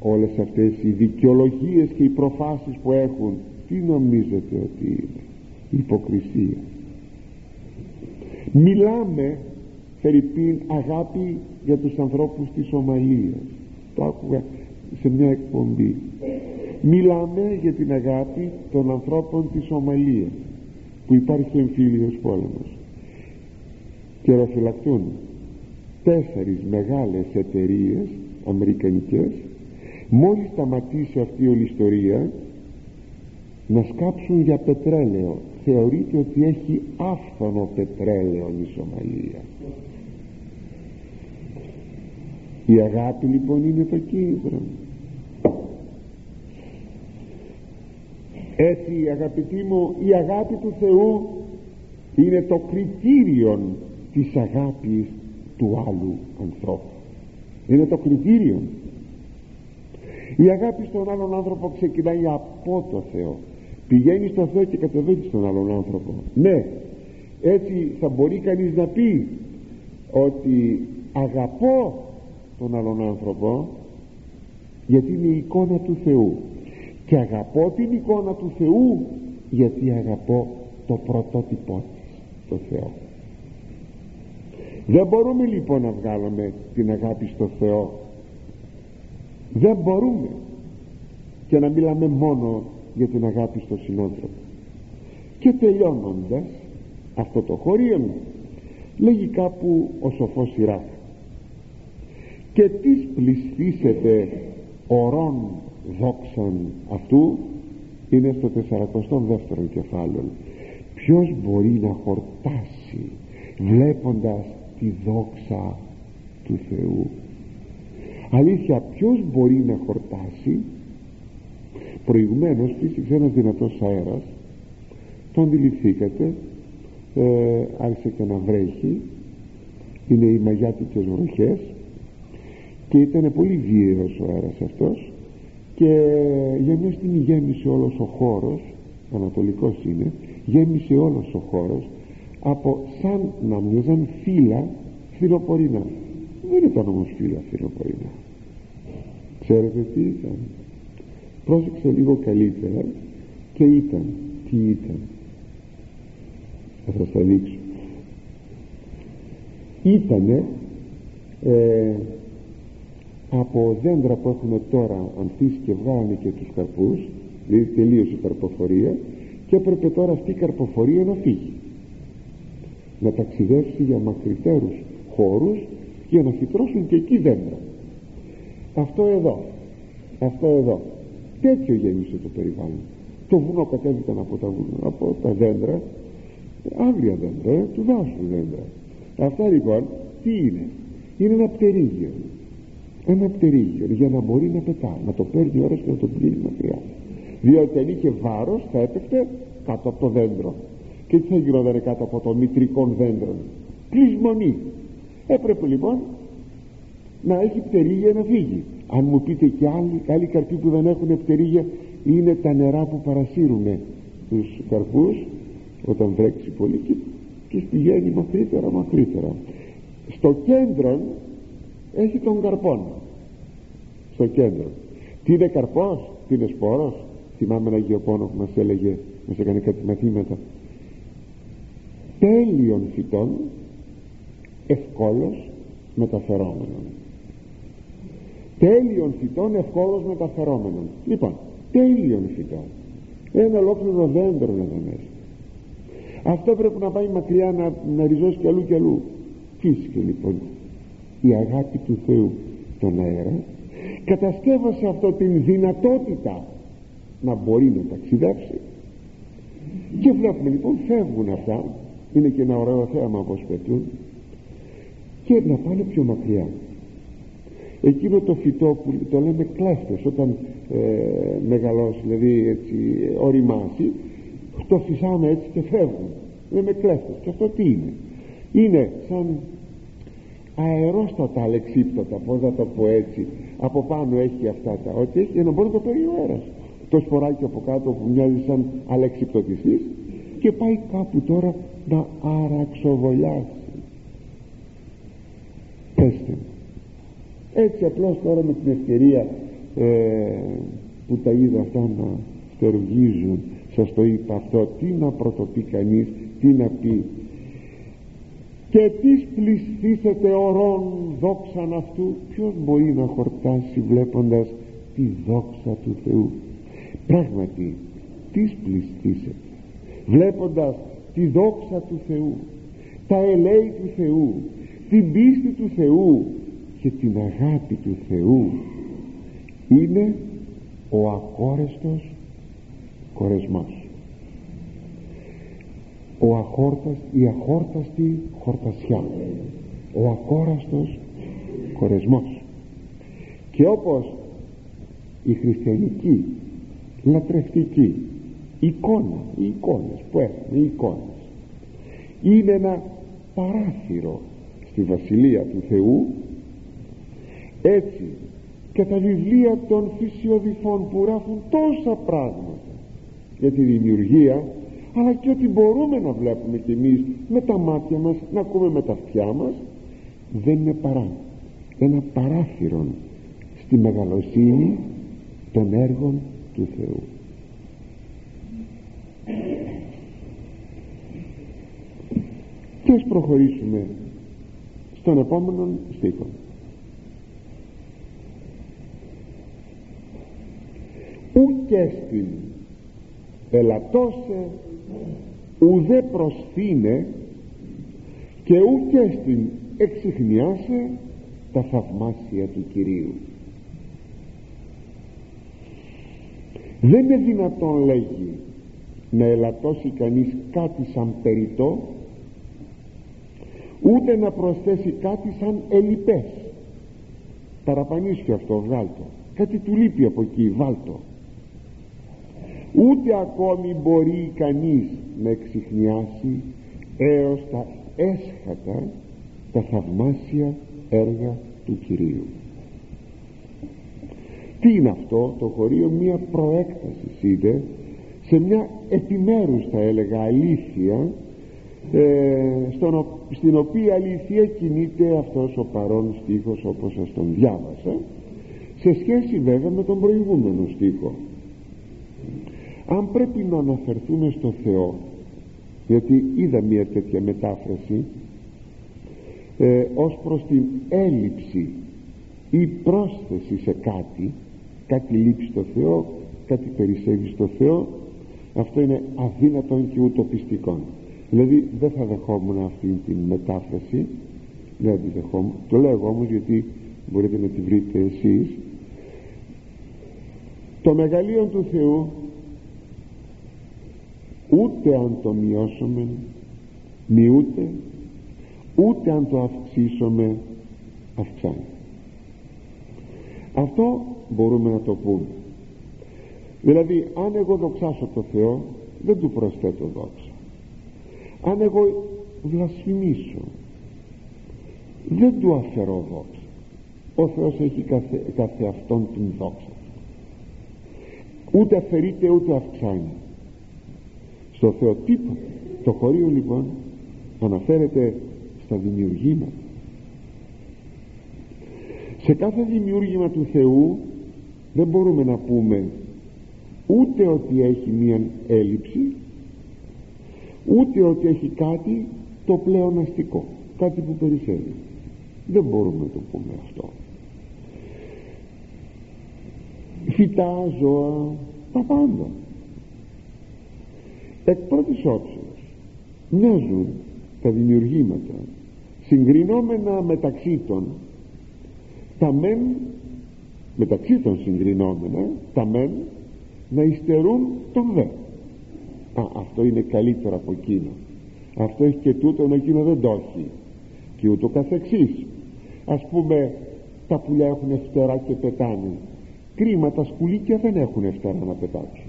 όλες αυτές οι δικαιολογίες και οι προφάσεις που έχουν τι νομίζετε ότι είναι; Υποκρισία. Μιλάμε Φερρυπίν αγάπη για τους ανθρώπους της Ομαλίας το άκουγα σε μια εκπομπή μιλάμε για την αγάπη των ανθρώπων της Ομαλίας που υπάρχει εμφύλιος πόλεμος. Και ροφυλακτούν τέσσερις μεγάλες εταιρείες αμερικανικές μόλις σταματήσει αυτή η ιστορία να σκάψουν για πετρέλαιο. Θεωρείται ότι έχει άφθονο πετρέλαιο η Σομαλία. Η αγάπη λοιπόν είναι το κίνητρο έτσι αγαπητοί μου η αγάπη του Θεού είναι το κριτήριο της αγάπης του άλλου ανθρώπου. Είναι το κριτήριο η αγάπη στον άλλον άνθρωπο ξεκινάει από το Θεό. Πηγαίνει στον Θεό και κατεβαίνει στον άλλον άνθρωπο. Ναι έτσι θα μπορεί κανείς να πει ότι αγαπώ τον άλλον άνθρωπο γιατί είναι η εικόνα του Θεού και αγαπώ την εικόνα του Θεού γιατί αγαπώ το πρωτότυπό της το Θεό δεν μπορούμε λοιπόν να βγάλουμε την αγάπη στο Θεό. Δεν μπορούμε. Και να μιλάμε μόνο για την αγάπη στο συνάνθρωπο και τελειώνοντας αυτό το χωρίο λέγει κάπου ο σοφός Σιράκ και τις πληστήσετε ορών δόξαν αυτού είναι στο 42ο κεφάλαιο. Ποιος μπορεί να χορτάσει βλέποντας τη δόξα του Θεού; Αλήθεια ποιος μπορεί να χορτάσει; Προηγουμένως φύσηξε ένας δυνατός αέρας το αντιληφθήκατε ε, άρχισε και να βρέχει είναι οι μαγιάτικες βροχές και ήταν πολύ βίαιος ο αέρας αυτός και για μια στιγμή γέμισε όλος ο χώρος ανατολικός είναι γέμισε όλος ο χώρος από σαν να μοιάζαν φύλλα θηροπορεινά δεν ήταν όμως φύλλα θηροπορεινά ξέρετε τι ήταν; Πρόσεξε λίγο καλύτερα και ήταν τι ήταν. Θα σας το δείξω. Ήτανε ε, από δέντρα που έχουμε τώρα ανθίσει και βγάλανε και τους καρπούς δηλαδή τελείωσε η καρποφορία και έπρεπε τώρα αυτή η καρποφορία να φύγει. Να ταξιδεύσει για μακριτέρους χώρους για να φυτρώσουν και εκεί δέντρα. Αυτό εδώ αυτό εδώ. Τέτοιο γέννησε το περιβάλλον. Το βουνό κατέβηκαν από τα, βουνό, από τα δέντρα. Άγρια δέντρα ε, του δάσου δέντρα. Αυτά λοιπόν τι είναι; Είναι ένα πτερίγιο ένα πτερίγιο για να μπορεί να πετά να το παίρνει ώρες και να το πλύνει μακριά. Διότι αν είχε βάρος θα έπεφτε κάτω από το δέντρο. Και τι θα γινόταν κάτω από το μητρικό δέντρο. Κλεισμονή. Έπρεπε λοιπόν να έχει πτερίγια να φύγει. Αν μου πείτε και άλλοι, άλλοι καρποί που δεν έχουν πτερίγια είναι τα νερά που παρασύρουν τους καρπούς όταν βρέξει πολύ και, και πηγαίνει μακρύτερα μακρύτερα. Στο κέντρο έχει τον καρπόν στο κέντρο. Τι είναι καρπός, τι είναι σπόρος. Θυμάμαι ένα γεωπόνο που μας έλεγε μας έκανε κάτι μαθήματα. Τέλειων φυτών ευκόλως μεταφερόμενων. Τέλειων φυτών ευκόλως μεταφερόμενων. Λοιπόν τέλειων φυτών. Ένα ολόκληρο δέντρο εδώ μέσα. Αυτό πρέπει να πάει μακριά να, να ριζώσει κι αλλού κι αλλού. Φύσηκε λοιπόν η αγάπη του Θεού τον αέρα κατασκεύασε αυτό την δυνατότητα να μπορεί να ταξιδέψει. Και βλέπουμε λοιπόν φεύγουν αυτά είναι και ένα ωραίο θέμα όπως πετούν και να πάνε πιο μακριά. Εκείνο το φυτό που το λέμε κλέφτες όταν ε, μεγαλώσει δηλαδή έτσι οριμάσει το φυσάμε έτσι και φεύγουν. Λέμε κλέφτες και αυτό τι είναι; Είναι σαν αερόστατα αλεξίπτωτα πως να το πω έτσι. Από πάνω έχει αυτά τα ότι έχει ένα μπορεί να το παίρνει ο αέρας. Το σποράκι από κάτω που μοιάζει σαν αλεξιπτωτιστής και πάει κάπου τώρα να αραξοβολιάσει. Πέστε μου έτσι απλώς τώρα με την ευκαιρία ε, που τα είδα αυτά να στεργίζουν σας το είπα αυτό τι να πρωτοπεί κανείς τι να πει και τις πληστήσετε ορών δόξαν αυτού. Ποιος μπορεί να χορτάσει βλέποντας τη δόξα του Θεού; Πράγματι τις πληστήσετε βλέποντας τη δόξα του Θεού τα ελέη του Θεού την πίστη του Θεού και την αγάπη του Θεού. Είναι ο ακόρεστος κορεσμός ο αχόρτας, η αχόρταστη χορτασιά ο ακόραστος κορεσμός και όπως η χριστιανική λατρευτική εικόνα οι εικόνες που έχουμε οι εικόνες είναι ένα παράθυρο στη Βασιλεία του Θεού έτσι και τα βιβλία των φυσιοδηφών που γράφουν τόσα πράγματα για τη δημιουργία αλλά και ότι μπορούμε να βλέπουμε κι εμείς με τα μάτια μας να ακούμε με τα αυτιά μας δεν είναι παρά ένα παράθυρο στη μεγαλοσύνη των έργων του Θεού. Και ας προχωρήσουμε στον επόμενο στίχο. Ούτε στην ελαττώσε ουδέ προσθήνε και ούτε στην εξηχνιάσε τα θαυμάσια του Κυρίου. Δεν είναι δυνατόν λέγει να ελαττώσει κανείς κάτι σαν περιττό ούτε να προσθέσει κάτι σαν ελιπές παραπανίσιο αυτό βγάλτο κάτι του λείπει από εκεί βάλτο ούτε ακόμη μπορεί κανείς να εξηχνιάσει έως τα έσχατα τα θαυμάσια έργα του Κυρίου. Τι είναι αυτό; Το χωρίο μια προέκταση είδε σε μια επιμέρους θα έλεγα αλήθεια ε, στον, στην οποία αλήθεια κινείται αυτός ο παρόν στίχος όπως σας τον διάβασα σε σχέση βέβαια με τον προηγούμενο στίχο αν πρέπει να αναφερθούμε στο Θεό γιατί είδα μια τέτοια μετάφραση ε, ως προς την έλλειψη ή πρόσθεση σε κάτι κάτι λείπει στο Θεό κάτι περισσεύει στο Θεό αυτό είναι αδύνατον και ουτοπιστικό. Δηλαδή δεν θα δεχόμουν αυτή την μετάφραση δεν τη δεχόμουν. Το λέω όμως γιατί μπορείτε να τη βρείτε εσείς. Το μεγαλείο του Θεού ούτε αν το μειώσουμε μειούται ούτε αν το αυξήσουμε αυξάνει. Αυτό μπορούμε να το πούμε. Δηλαδή αν εγώ δοξάσω το Θεό δεν του προσθέτω δόξα. Αν εγώ βλασφημίσω δεν του αφαιρώ δόξα. Ο Θεός έχει καθε, καθε αυτόν την δόξα ούτε αφαιρείται ούτε αυξάνει στο Θεό τίποτα το χωρίο λοιπόν αναφέρεται στα δημιουργήματα. Σε κάθε δημιούργημα του Θεού δεν μπορούμε να πούμε ούτε ότι έχει μία έλλειψη ούτε ότι έχει κάτι το πλεοναστικό κάτι που περισσεύει δεν μπορούμε να το πούμε αυτό. Φυτά, ζώα, τα πάντα εκ πρώτης όψεως μοιάζουν τα δημιουργήματα συγκρινόμενα μεταξύ των τα μεν μεταξύ των συγκρινόμενα τα μεν να υστερούν τον δε. Α, αυτό είναι καλύτερο από εκείνο. Αυτό έχει και τούτο εκείνο δεν το έχει. Και ούτω καθεξής. Ας πούμε τα πουλιά έχουν φτερά και πετάνε κρίμα τα σκουλίκια δεν έχουν φτερά να πετάξουν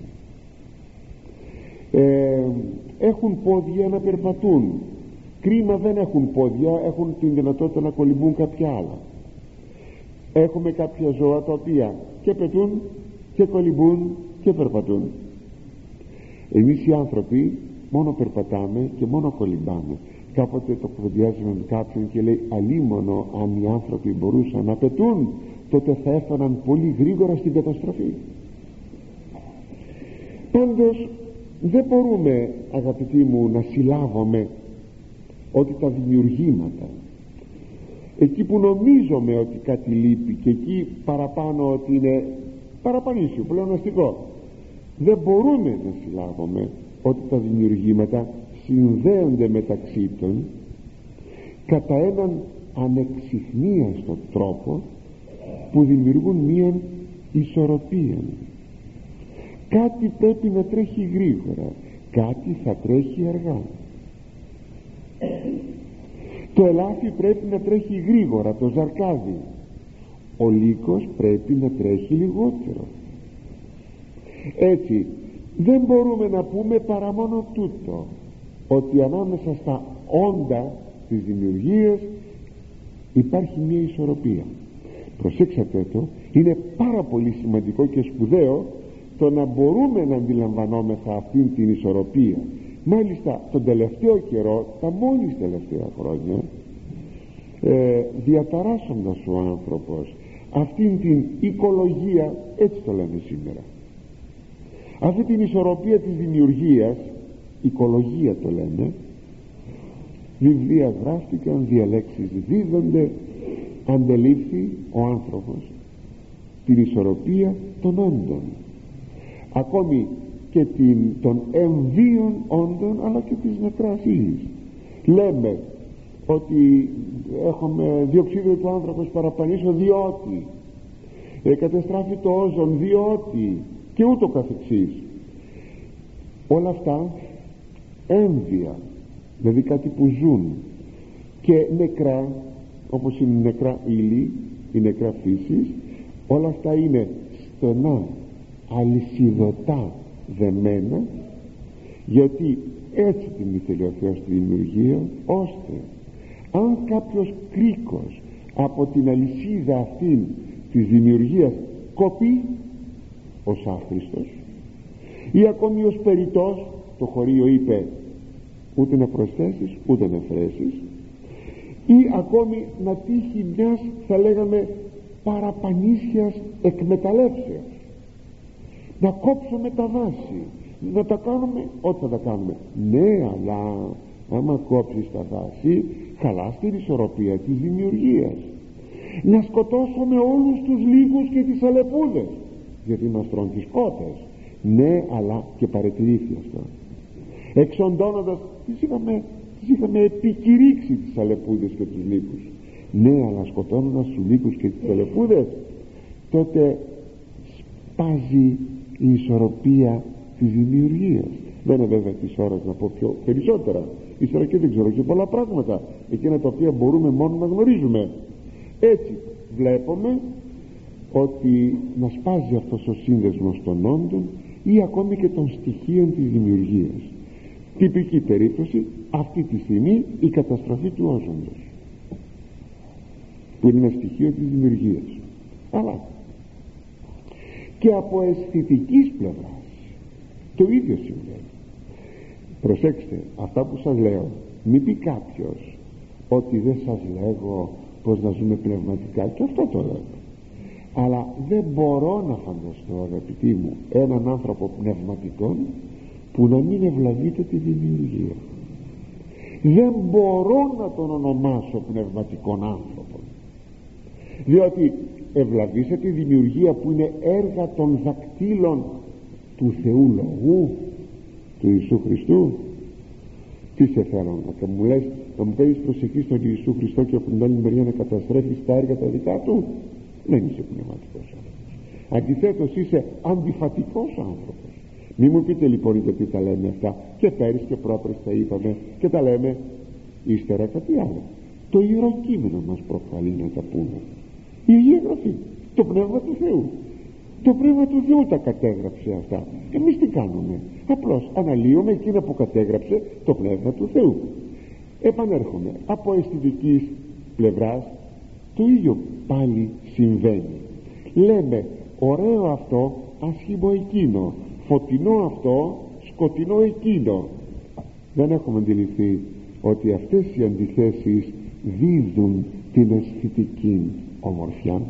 ε, έχουν πόδια να περπατούν. Κρίμα δεν έχουν πόδια έχουν την δυνατότητα να κολυμπούν κάποια άλλα. Έχουμε κάποια ζώα τα οποία και πετούν και κολυμπούν και περπατούν. Εμείς οι άνθρωποι μόνο περπατάμε και μόνο κολυμπάμε. Κάποτε το κουβεντιάζουμε με κάποιον και λέει αλίμονο αν οι άνθρωποι μπορούσαν να πετούν τότε θα έφταναν πολύ γρήγορα στην καταστροφή πάντως δεν μπορούμε αγαπητοί μου να συλλάβουμε ότι τα δημιουργήματα εκεί που νομίζουμε ότι κάτι λείπει και εκεί παραπάνω ότι είναι παραπανήσιο, πλεοναστικό δεν μπορούμε να συλλάβουμε ότι τα δημιουργήματα συνδέονται μεταξύ των κατά έναν ανεξιχνίαστο τρόπο που δημιουργούν μία ισορροπία κάτι πρέπει να τρέχει γρήγορα. Κάτι θα τρέχει αργά. Το ελάφι πρέπει να τρέχει γρήγορα το ζαρκάδι. Ο λύκος πρέπει να τρέχει λιγότερο. Έτσι δεν μπορούμε να πούμε παρά μόνο τούτο ότι ανάμεσα στα όντα της δημιουργίας υπάρχει μια ισορροπία. Προσέξατε το είναι πάρα πολύ σημαντικό και σπουδαίο το να μπορούμε να αντιλαμβανόμεθα αυτήν την ισορροπία. Μάλιστα τον τελευταίο καιρό τα μόλις τελευταία χρόνια ε, διαταράσσοντας ο άνθρωπος αυτήν την οικολογία έτσι το λέμε σήμερα. Αυτή την ισορροπία της δημιουργίας οικολογία το λέμε βιβλία γράφτηκαν διαλέξεις δίδονται αντελήφθη ο άνθρωπος την ισορροπία των όντων ακόμη και την, των εμβίων όντων αλλά και της νεκράς ύλης λέμε ότι έχουμε διοξίδιο του άνθρωπος παραπανήσω διότι ε, καταστράφει το όζον διότι και ούτω καθεξής. Όλα αυτά έμβια δηλαδή κάτι που ζουν και νεκρά όπως είναι η νεκρά ύλη η νεκρά φύσης όλα αυτά είναι στενά αλυσιδωτά δεμένα γιατί έτσι την ήθελε ο Θεός στη δημιουργία ώστε αν κάποιος κρίκος από την αλυσίδα αυτή της δημιουργίας κοπεί ως άχρηστος ή ακόμη ως περιτός το χωρίο είπε ούτε να προσθέσεις ούτε να φρέσεις ή ακόμη να τύχει μιας θα λέγαμε παραπανήσιας εκμεταλλεύσεως να κόψουμε τα δάση. Να τα κάνουμε ό,τι θα τα κάνουμε. Ναι αλλά άμα κόψεις τα δάση χαλάς την ισορροπία της δημιουργίας. Να σκοτώσουμε όλους τους λίγους και τις αλεπούδες γιατί μας τρώνε τις κότες. Ναι αλλά και παρετηρήθη αυτό. Εξοντώνοντας τις είχαμε, τις είχαμε επικηρύξει τις αλεπούδες και τους λύκους ναι αλλά σκοτώνοντας τους λύκους και τις αλεπούδες τότε σπάζει η ισορροπία της δημιουργίας. Δεν είναι βέβαια της ώρας να πω πιο περισσότερα. Ύστερα και δεν ξέρω και πολλά πράγματα. Εκείνα τα οποία μπορούμε μόνο να γνωρίζουμε. Έτσι βλέπουμε ότι να σπάζει αυτός ο σύνδεσμος των όντων ή ακόμη και των στοιχείων της δημιουργίας. Τυπική περίπτωση αυτή τη στιγμή η καταστροφή του όζοντος που είναι ένα στοιχείο της δημιουργίας. Αλλά και από αισθητικής πλευράς. Το ίδιο συμβαίνει. Προσέξτε αυτά που σας λέω μην πει κάποιος ότι δεν σας λέγω πως να ζούμε πνευματικά. Και αυτό το λέω. Αλλά δεν μπορώ να φανταστώ αγαπητοί μου έναν άνθρωπο πνευματικό που να μην ευλαβείται τη δημιουργία. Δεν μπορώ να τον ονομάσω πνευματικόν άνθρωπο. Διότι ευλαβήσε τη δημιουργία που είναι έργα των δακτύλων του Θεού Λογού του Ιησού Χριστού. Τι σε θέλω να μου λες να μου κάνεις προσεχή στον Ιησού Χριστό και από την άλλη μεριά να καταστρέφεις τα έργα τα δικά του. Δεν είσαι πνευματικός άνθρωπος. Αντιθέτως είσαι αντιφατικός άνθρωπος. Μη μου πείτε λοιπόν γιατί τα λέμε αυτά. Και πέρυσι και πρόπερς τα είπαμε και τα λέμε ύστερα κάτι άλλο. Το Ιερό Κείμενο μας προκαλεί να τα πούμε η γραφή, το Πνεύμα του Θεού. Το Πνεύμα του Θεού τα κατέγραψε αυτά. Εμείς τι κάνουμε; Απλώς αναλύουμε εκείνα που κατέγραψε το Πνεύμα του Θεού. Επανέρχομαι. Από αισθητικής πλευράς το ίδιο πάλι συμβαίνει. Λέμε ωραίο αυτό άσχημο εκείνο. Φωτεινό αυτό σκοτεινό εκείνο δεν έχουμε αντιληφθεί ότι αυτές οι αντιθέσεις δίδουν την αισθητική ομορφιά.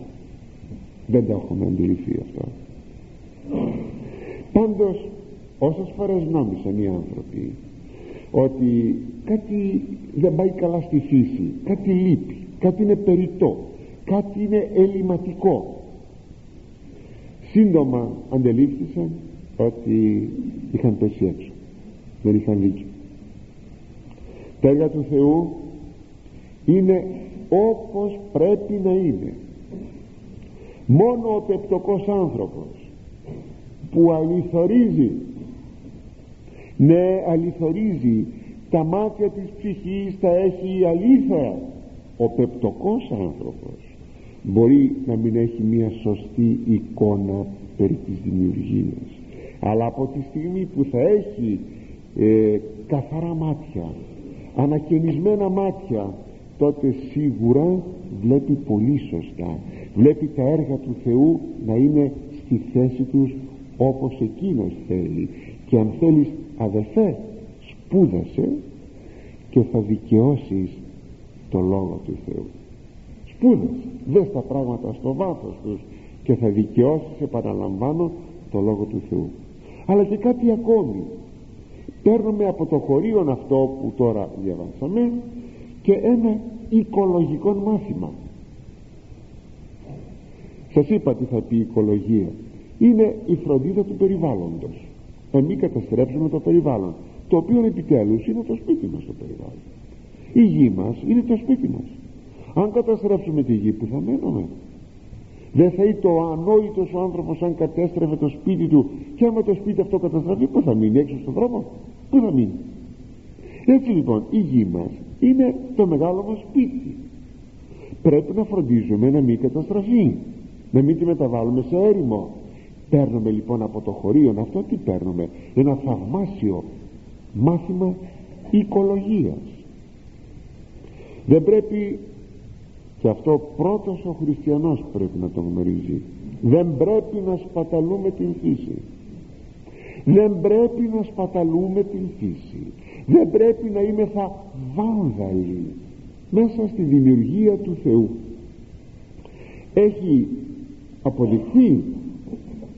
Δεν τα έχουμε αντιληφθεί αυτό. Πάντως όσες φορές νόμισαν οι άνθρωποι ότι κάτι δεν πάει καλά στη φύση κάτι λείπει, κάτι είναι περιττό κάτι είναι ελληματικό σύντομα αντελήφθησαν ότι είχαν πέσει έξω δεν είχαν δίκιο. Τα έργα του Θεού είναι όπως πρέπει να είναι. Μόνο ο πεπτοκός άνθρωπος που αληθορίζει ναι αληθορίζει τα μάτια της ψυχής τα έχει αλήθεια ο πεπτοκός άνθρωπος μπορεί να μην έχει μια σωστή εικόνα περί της δημιουργίας. Αλλά από τη στιγμή που θα έχει ε, καθαρά μάτια ανακαινισμένα μάτια τότε σίγουρα βλέπει πολύ σωστά. Βλέπει τα έργα του Θεού να είναι στη θέση τους όπως εκείνος θέλει. Και αν θέλεις αδελφέ σπούδασε και θα δικαιώσεις το λόγο του Θεού. Σπούδασε δες τα πράγματα στο βάθος τους και θα δικαιώσεις επαναλαμβάνω το λόγο του Θεού. Αλλά και κάτι ακόμη. Παίρνουμε από το χωρίον αυτό που τώρα διαβάσαμε και ένα οικολογικό μάθημα. Σας είπα τι θα πει η οικολογία. Είναι η φροντίδα του περιβάλλοντος. Να μην καταστρέψουμε το περιβάλλον το οποίο επιτέλους είναι το σπίτι μας το περιβάλλον. Η γη μας είναι το σπίτι μας. Αν καταστρέψουμε τη γη που θα μένουμε δεν θα είναι το ανόητος ο άνθρωπος αν κατέστρεφε το σπίτι του και άμα το σπίτι αυτό καταστραφεί που θα μείνει έξω στον δρόμο; Που θα μείνει; Έτσι λοιπόν η γη μας είναι το μεγάλο μας σπίτι. Πρέπει να φροντίζουμε να μην καταστραφεί να μην τη μεταβάλουμε σε έρημο. Παίρνουμε λοιπόν από το χωρίο αυτό τι παίρνουμε ένα θαυμάσιο μάθημα οικολογίας. Δεν πρέπει και αυτό πρώτος ο χριστιανός πρέπει να το γνωρίζει. Δεν πρέπει να σπαταλούμε την φύση. Δεν πρέπει να σπαταλούμε την φύση δεν πρέπει να είμαι θα βάνδαλοι μέσα στη δημιουργία του Θεού. Έχει αποδειχθεί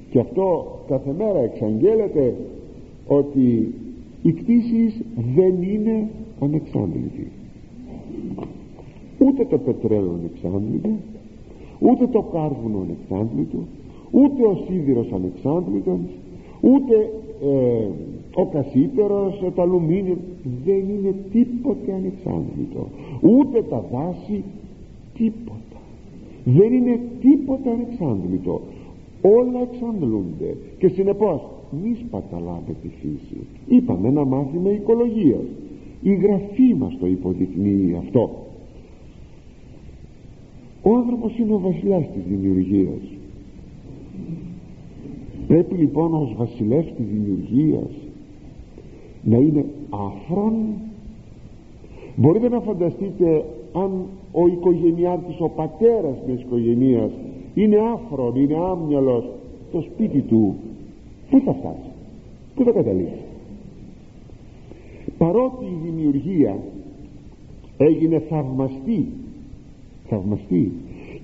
και αυτό κάθε μέρα εξαγγέλλεται ότι οι κτήσεις δεν είναι ανεξάντλητοι. Ούτε το πετρέλαιο ανεξάντλητο ούτε το κάρβουνο ανεξάντλητο ούτε ο σίδηρος ανεξάντλητος ούτε ε, ο κασίπερος, το αλουμίνιο δεν είναι τίποτε ανεξάρτητο ούτε τα δάση τίποτα. Δεν είναι τίποτα ανεξάντλητο. Όλα εξαντλούνται. Και συνεπώς μη σπαταλάμε τη φύση. Είπαμε ένα μάθημα οικολογίας. Η γραφή μας το υποδεικνύει αυτό. Ο άνθρωπος είναι ο βασιλιάς της δημιουργίας. Πρέπει λοιπόν ως βασιλεύς της δημιουργίας να είναι άφρον μπορείτε να φανταστείτε αν ο οικογενειάρχης ο πατέρας της οικογενείας είναι άφρον, είναι άμυαλος το σπίτι του πού θα φτάσει, πού θα καταλήξει. Παρότι η δημιουργία έγινε θαυμαστή θαυμαστή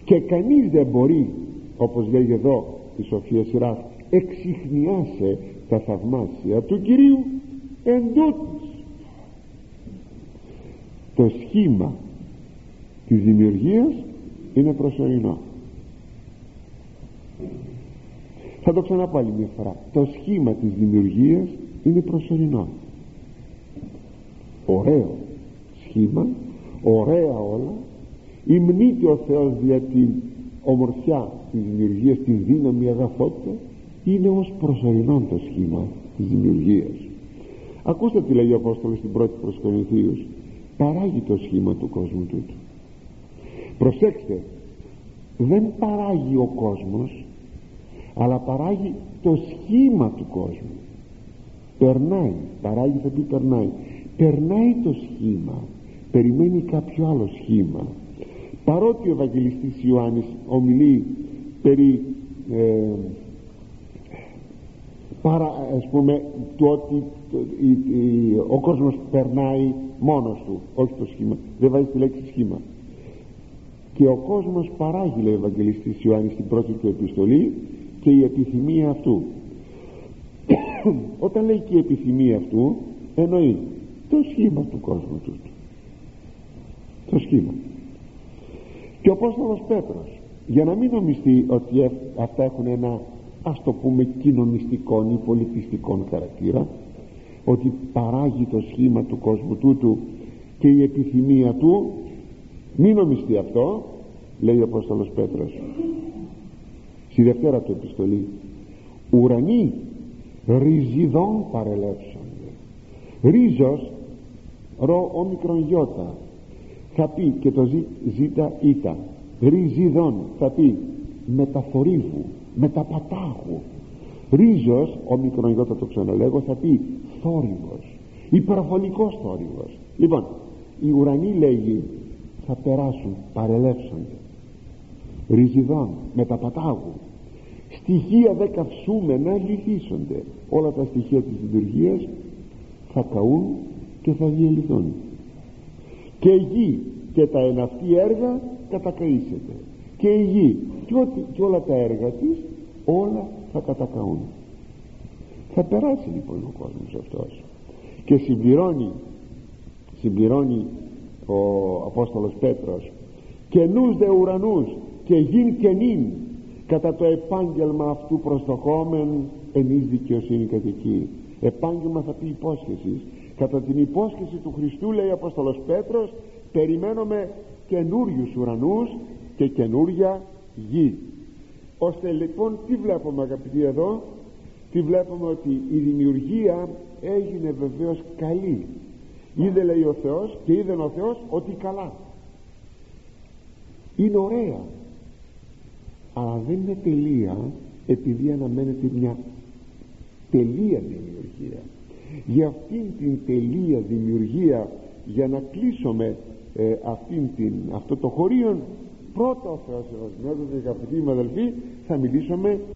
και κανείς δεν μπορεί όπως λέει εδώ η Σοφία Σειρά εξυχνιάσε τα θαυμάσια του Κυρίου εν το σχήμα της δημιουργίας είναι προσωρινό. Θα το ξαναπώ άλλη μια φορά. Το σχήμα της δημιουργίας είναι προσωρινό. Ωραίο σχήμα ωραία όλα. Υμνείται ο Θεός δια την ομορφιά της δημιουργίας την δύναμη αγαθότητα είναι ως προσωρινό το σχήμα της δημιουργίας ακούστε τι λέει ο Απόστολος στην πρώτη προς Κορινθίους. Παράγει το σχήμα του κόσμου τούτου. Προσέξτε δεν παράγει ο κόσμος αλλά παράγει το σχήμα του κόσμου. Περνάει παράγει θα πει περνάει. Περνάει το σχήμα. Περιμένει κάποιο άλλο σχήμα. Παρότι ο Ευαγγελιστής Ιωάννης ομιλεί περί ε, παρα, ας πούμε, του ότι ο κόσμος περνάει μόνος του όχι το σχήμα. Δεν βάζει τη λέξη σχήμα. Και ο κόσμος παράγει λέει ο Ευαγγελιστής Ιωάννης στην πρώτη του επιστολή και η επιθυμία αυτού. Όταν λέει και η επιθυμία αυτού εννοεί το σχήμα του κόσμου του. Το σχήμα. Και ο Απόστολος Πέτρος για να μην νομιστεί ότι αυτά έχουν ένα ας το πούμε κοινωνιστικό ή πολιτιστικό χαρακτήρα ότι παράγει το σχήμα του κόσμου τούτου και η επιθυμία του μην νομιστεί αυτό λέει ο Απόστολος Πέτρος. Στη δευτέρα του επιστολή ουρανοί ριζιδών παρελεύσονται ρίζος ρο όμικρον γιώτα. Θα πει και το ζήτα ήτα. Ριζιδών θα πει μεταφορίβου μεταπατάχου. Ρίζος ο γιώτα το ξαναλέγω θα πει θόρυβος υπερβολικός θόρυβος. Λοιπόν οι ουρανοί λέγει θα περάσουν παρελεύσονται ριζιδών μεταπατάγου στοιχεία δε καυσούμενα λυθίσονται. Όλα τα στοιχεία της λειτουργίας θα καούν και θα διαλυθούν. Και η γη και τα εναυτή έργα κατακαίσεται. Και η γη και, ό, και όλα τα έργα της όλα θα κατακαούν θα περάσει λοιπόν ο κόσμος αυτός. Και συμπληρώνει συμπληρώνει ο Απόστολος Πέτρος καινούς δε ουρανούς και γιν και νυν κατά το επάγγελμα αυτού προστοχόμεν εμείς δικαιοσύνη κατοικεί επάγγελμα θα πει υπόσχεση. Κατά την υπόσχεση του Χριστού λέει ο Απόστολος Πέτρος περιμένουμε καινούριους ουρανούς και καινούρια γη ώστε λοιπόν τι βλέπουμε αγαπητοί εδώ; Τι βλέπουμε ότι η δημιουργία έγινε βεβαίως καλή. Είδε λέει ο Θεός και είδε ο Θεός ότι καλά. Είναι ωραία. Αλλά δεν είναι τελεία επειδή αναμένεται μια τελεία δημιουργία. Για αυτήν την τελεία δημιουργία για να κλείσουμε ε, αυτήν την, αυτό το χωρίο πρώτα ο Θεός μας αγαπητοί μου αδελφοί θα μιλήσουμε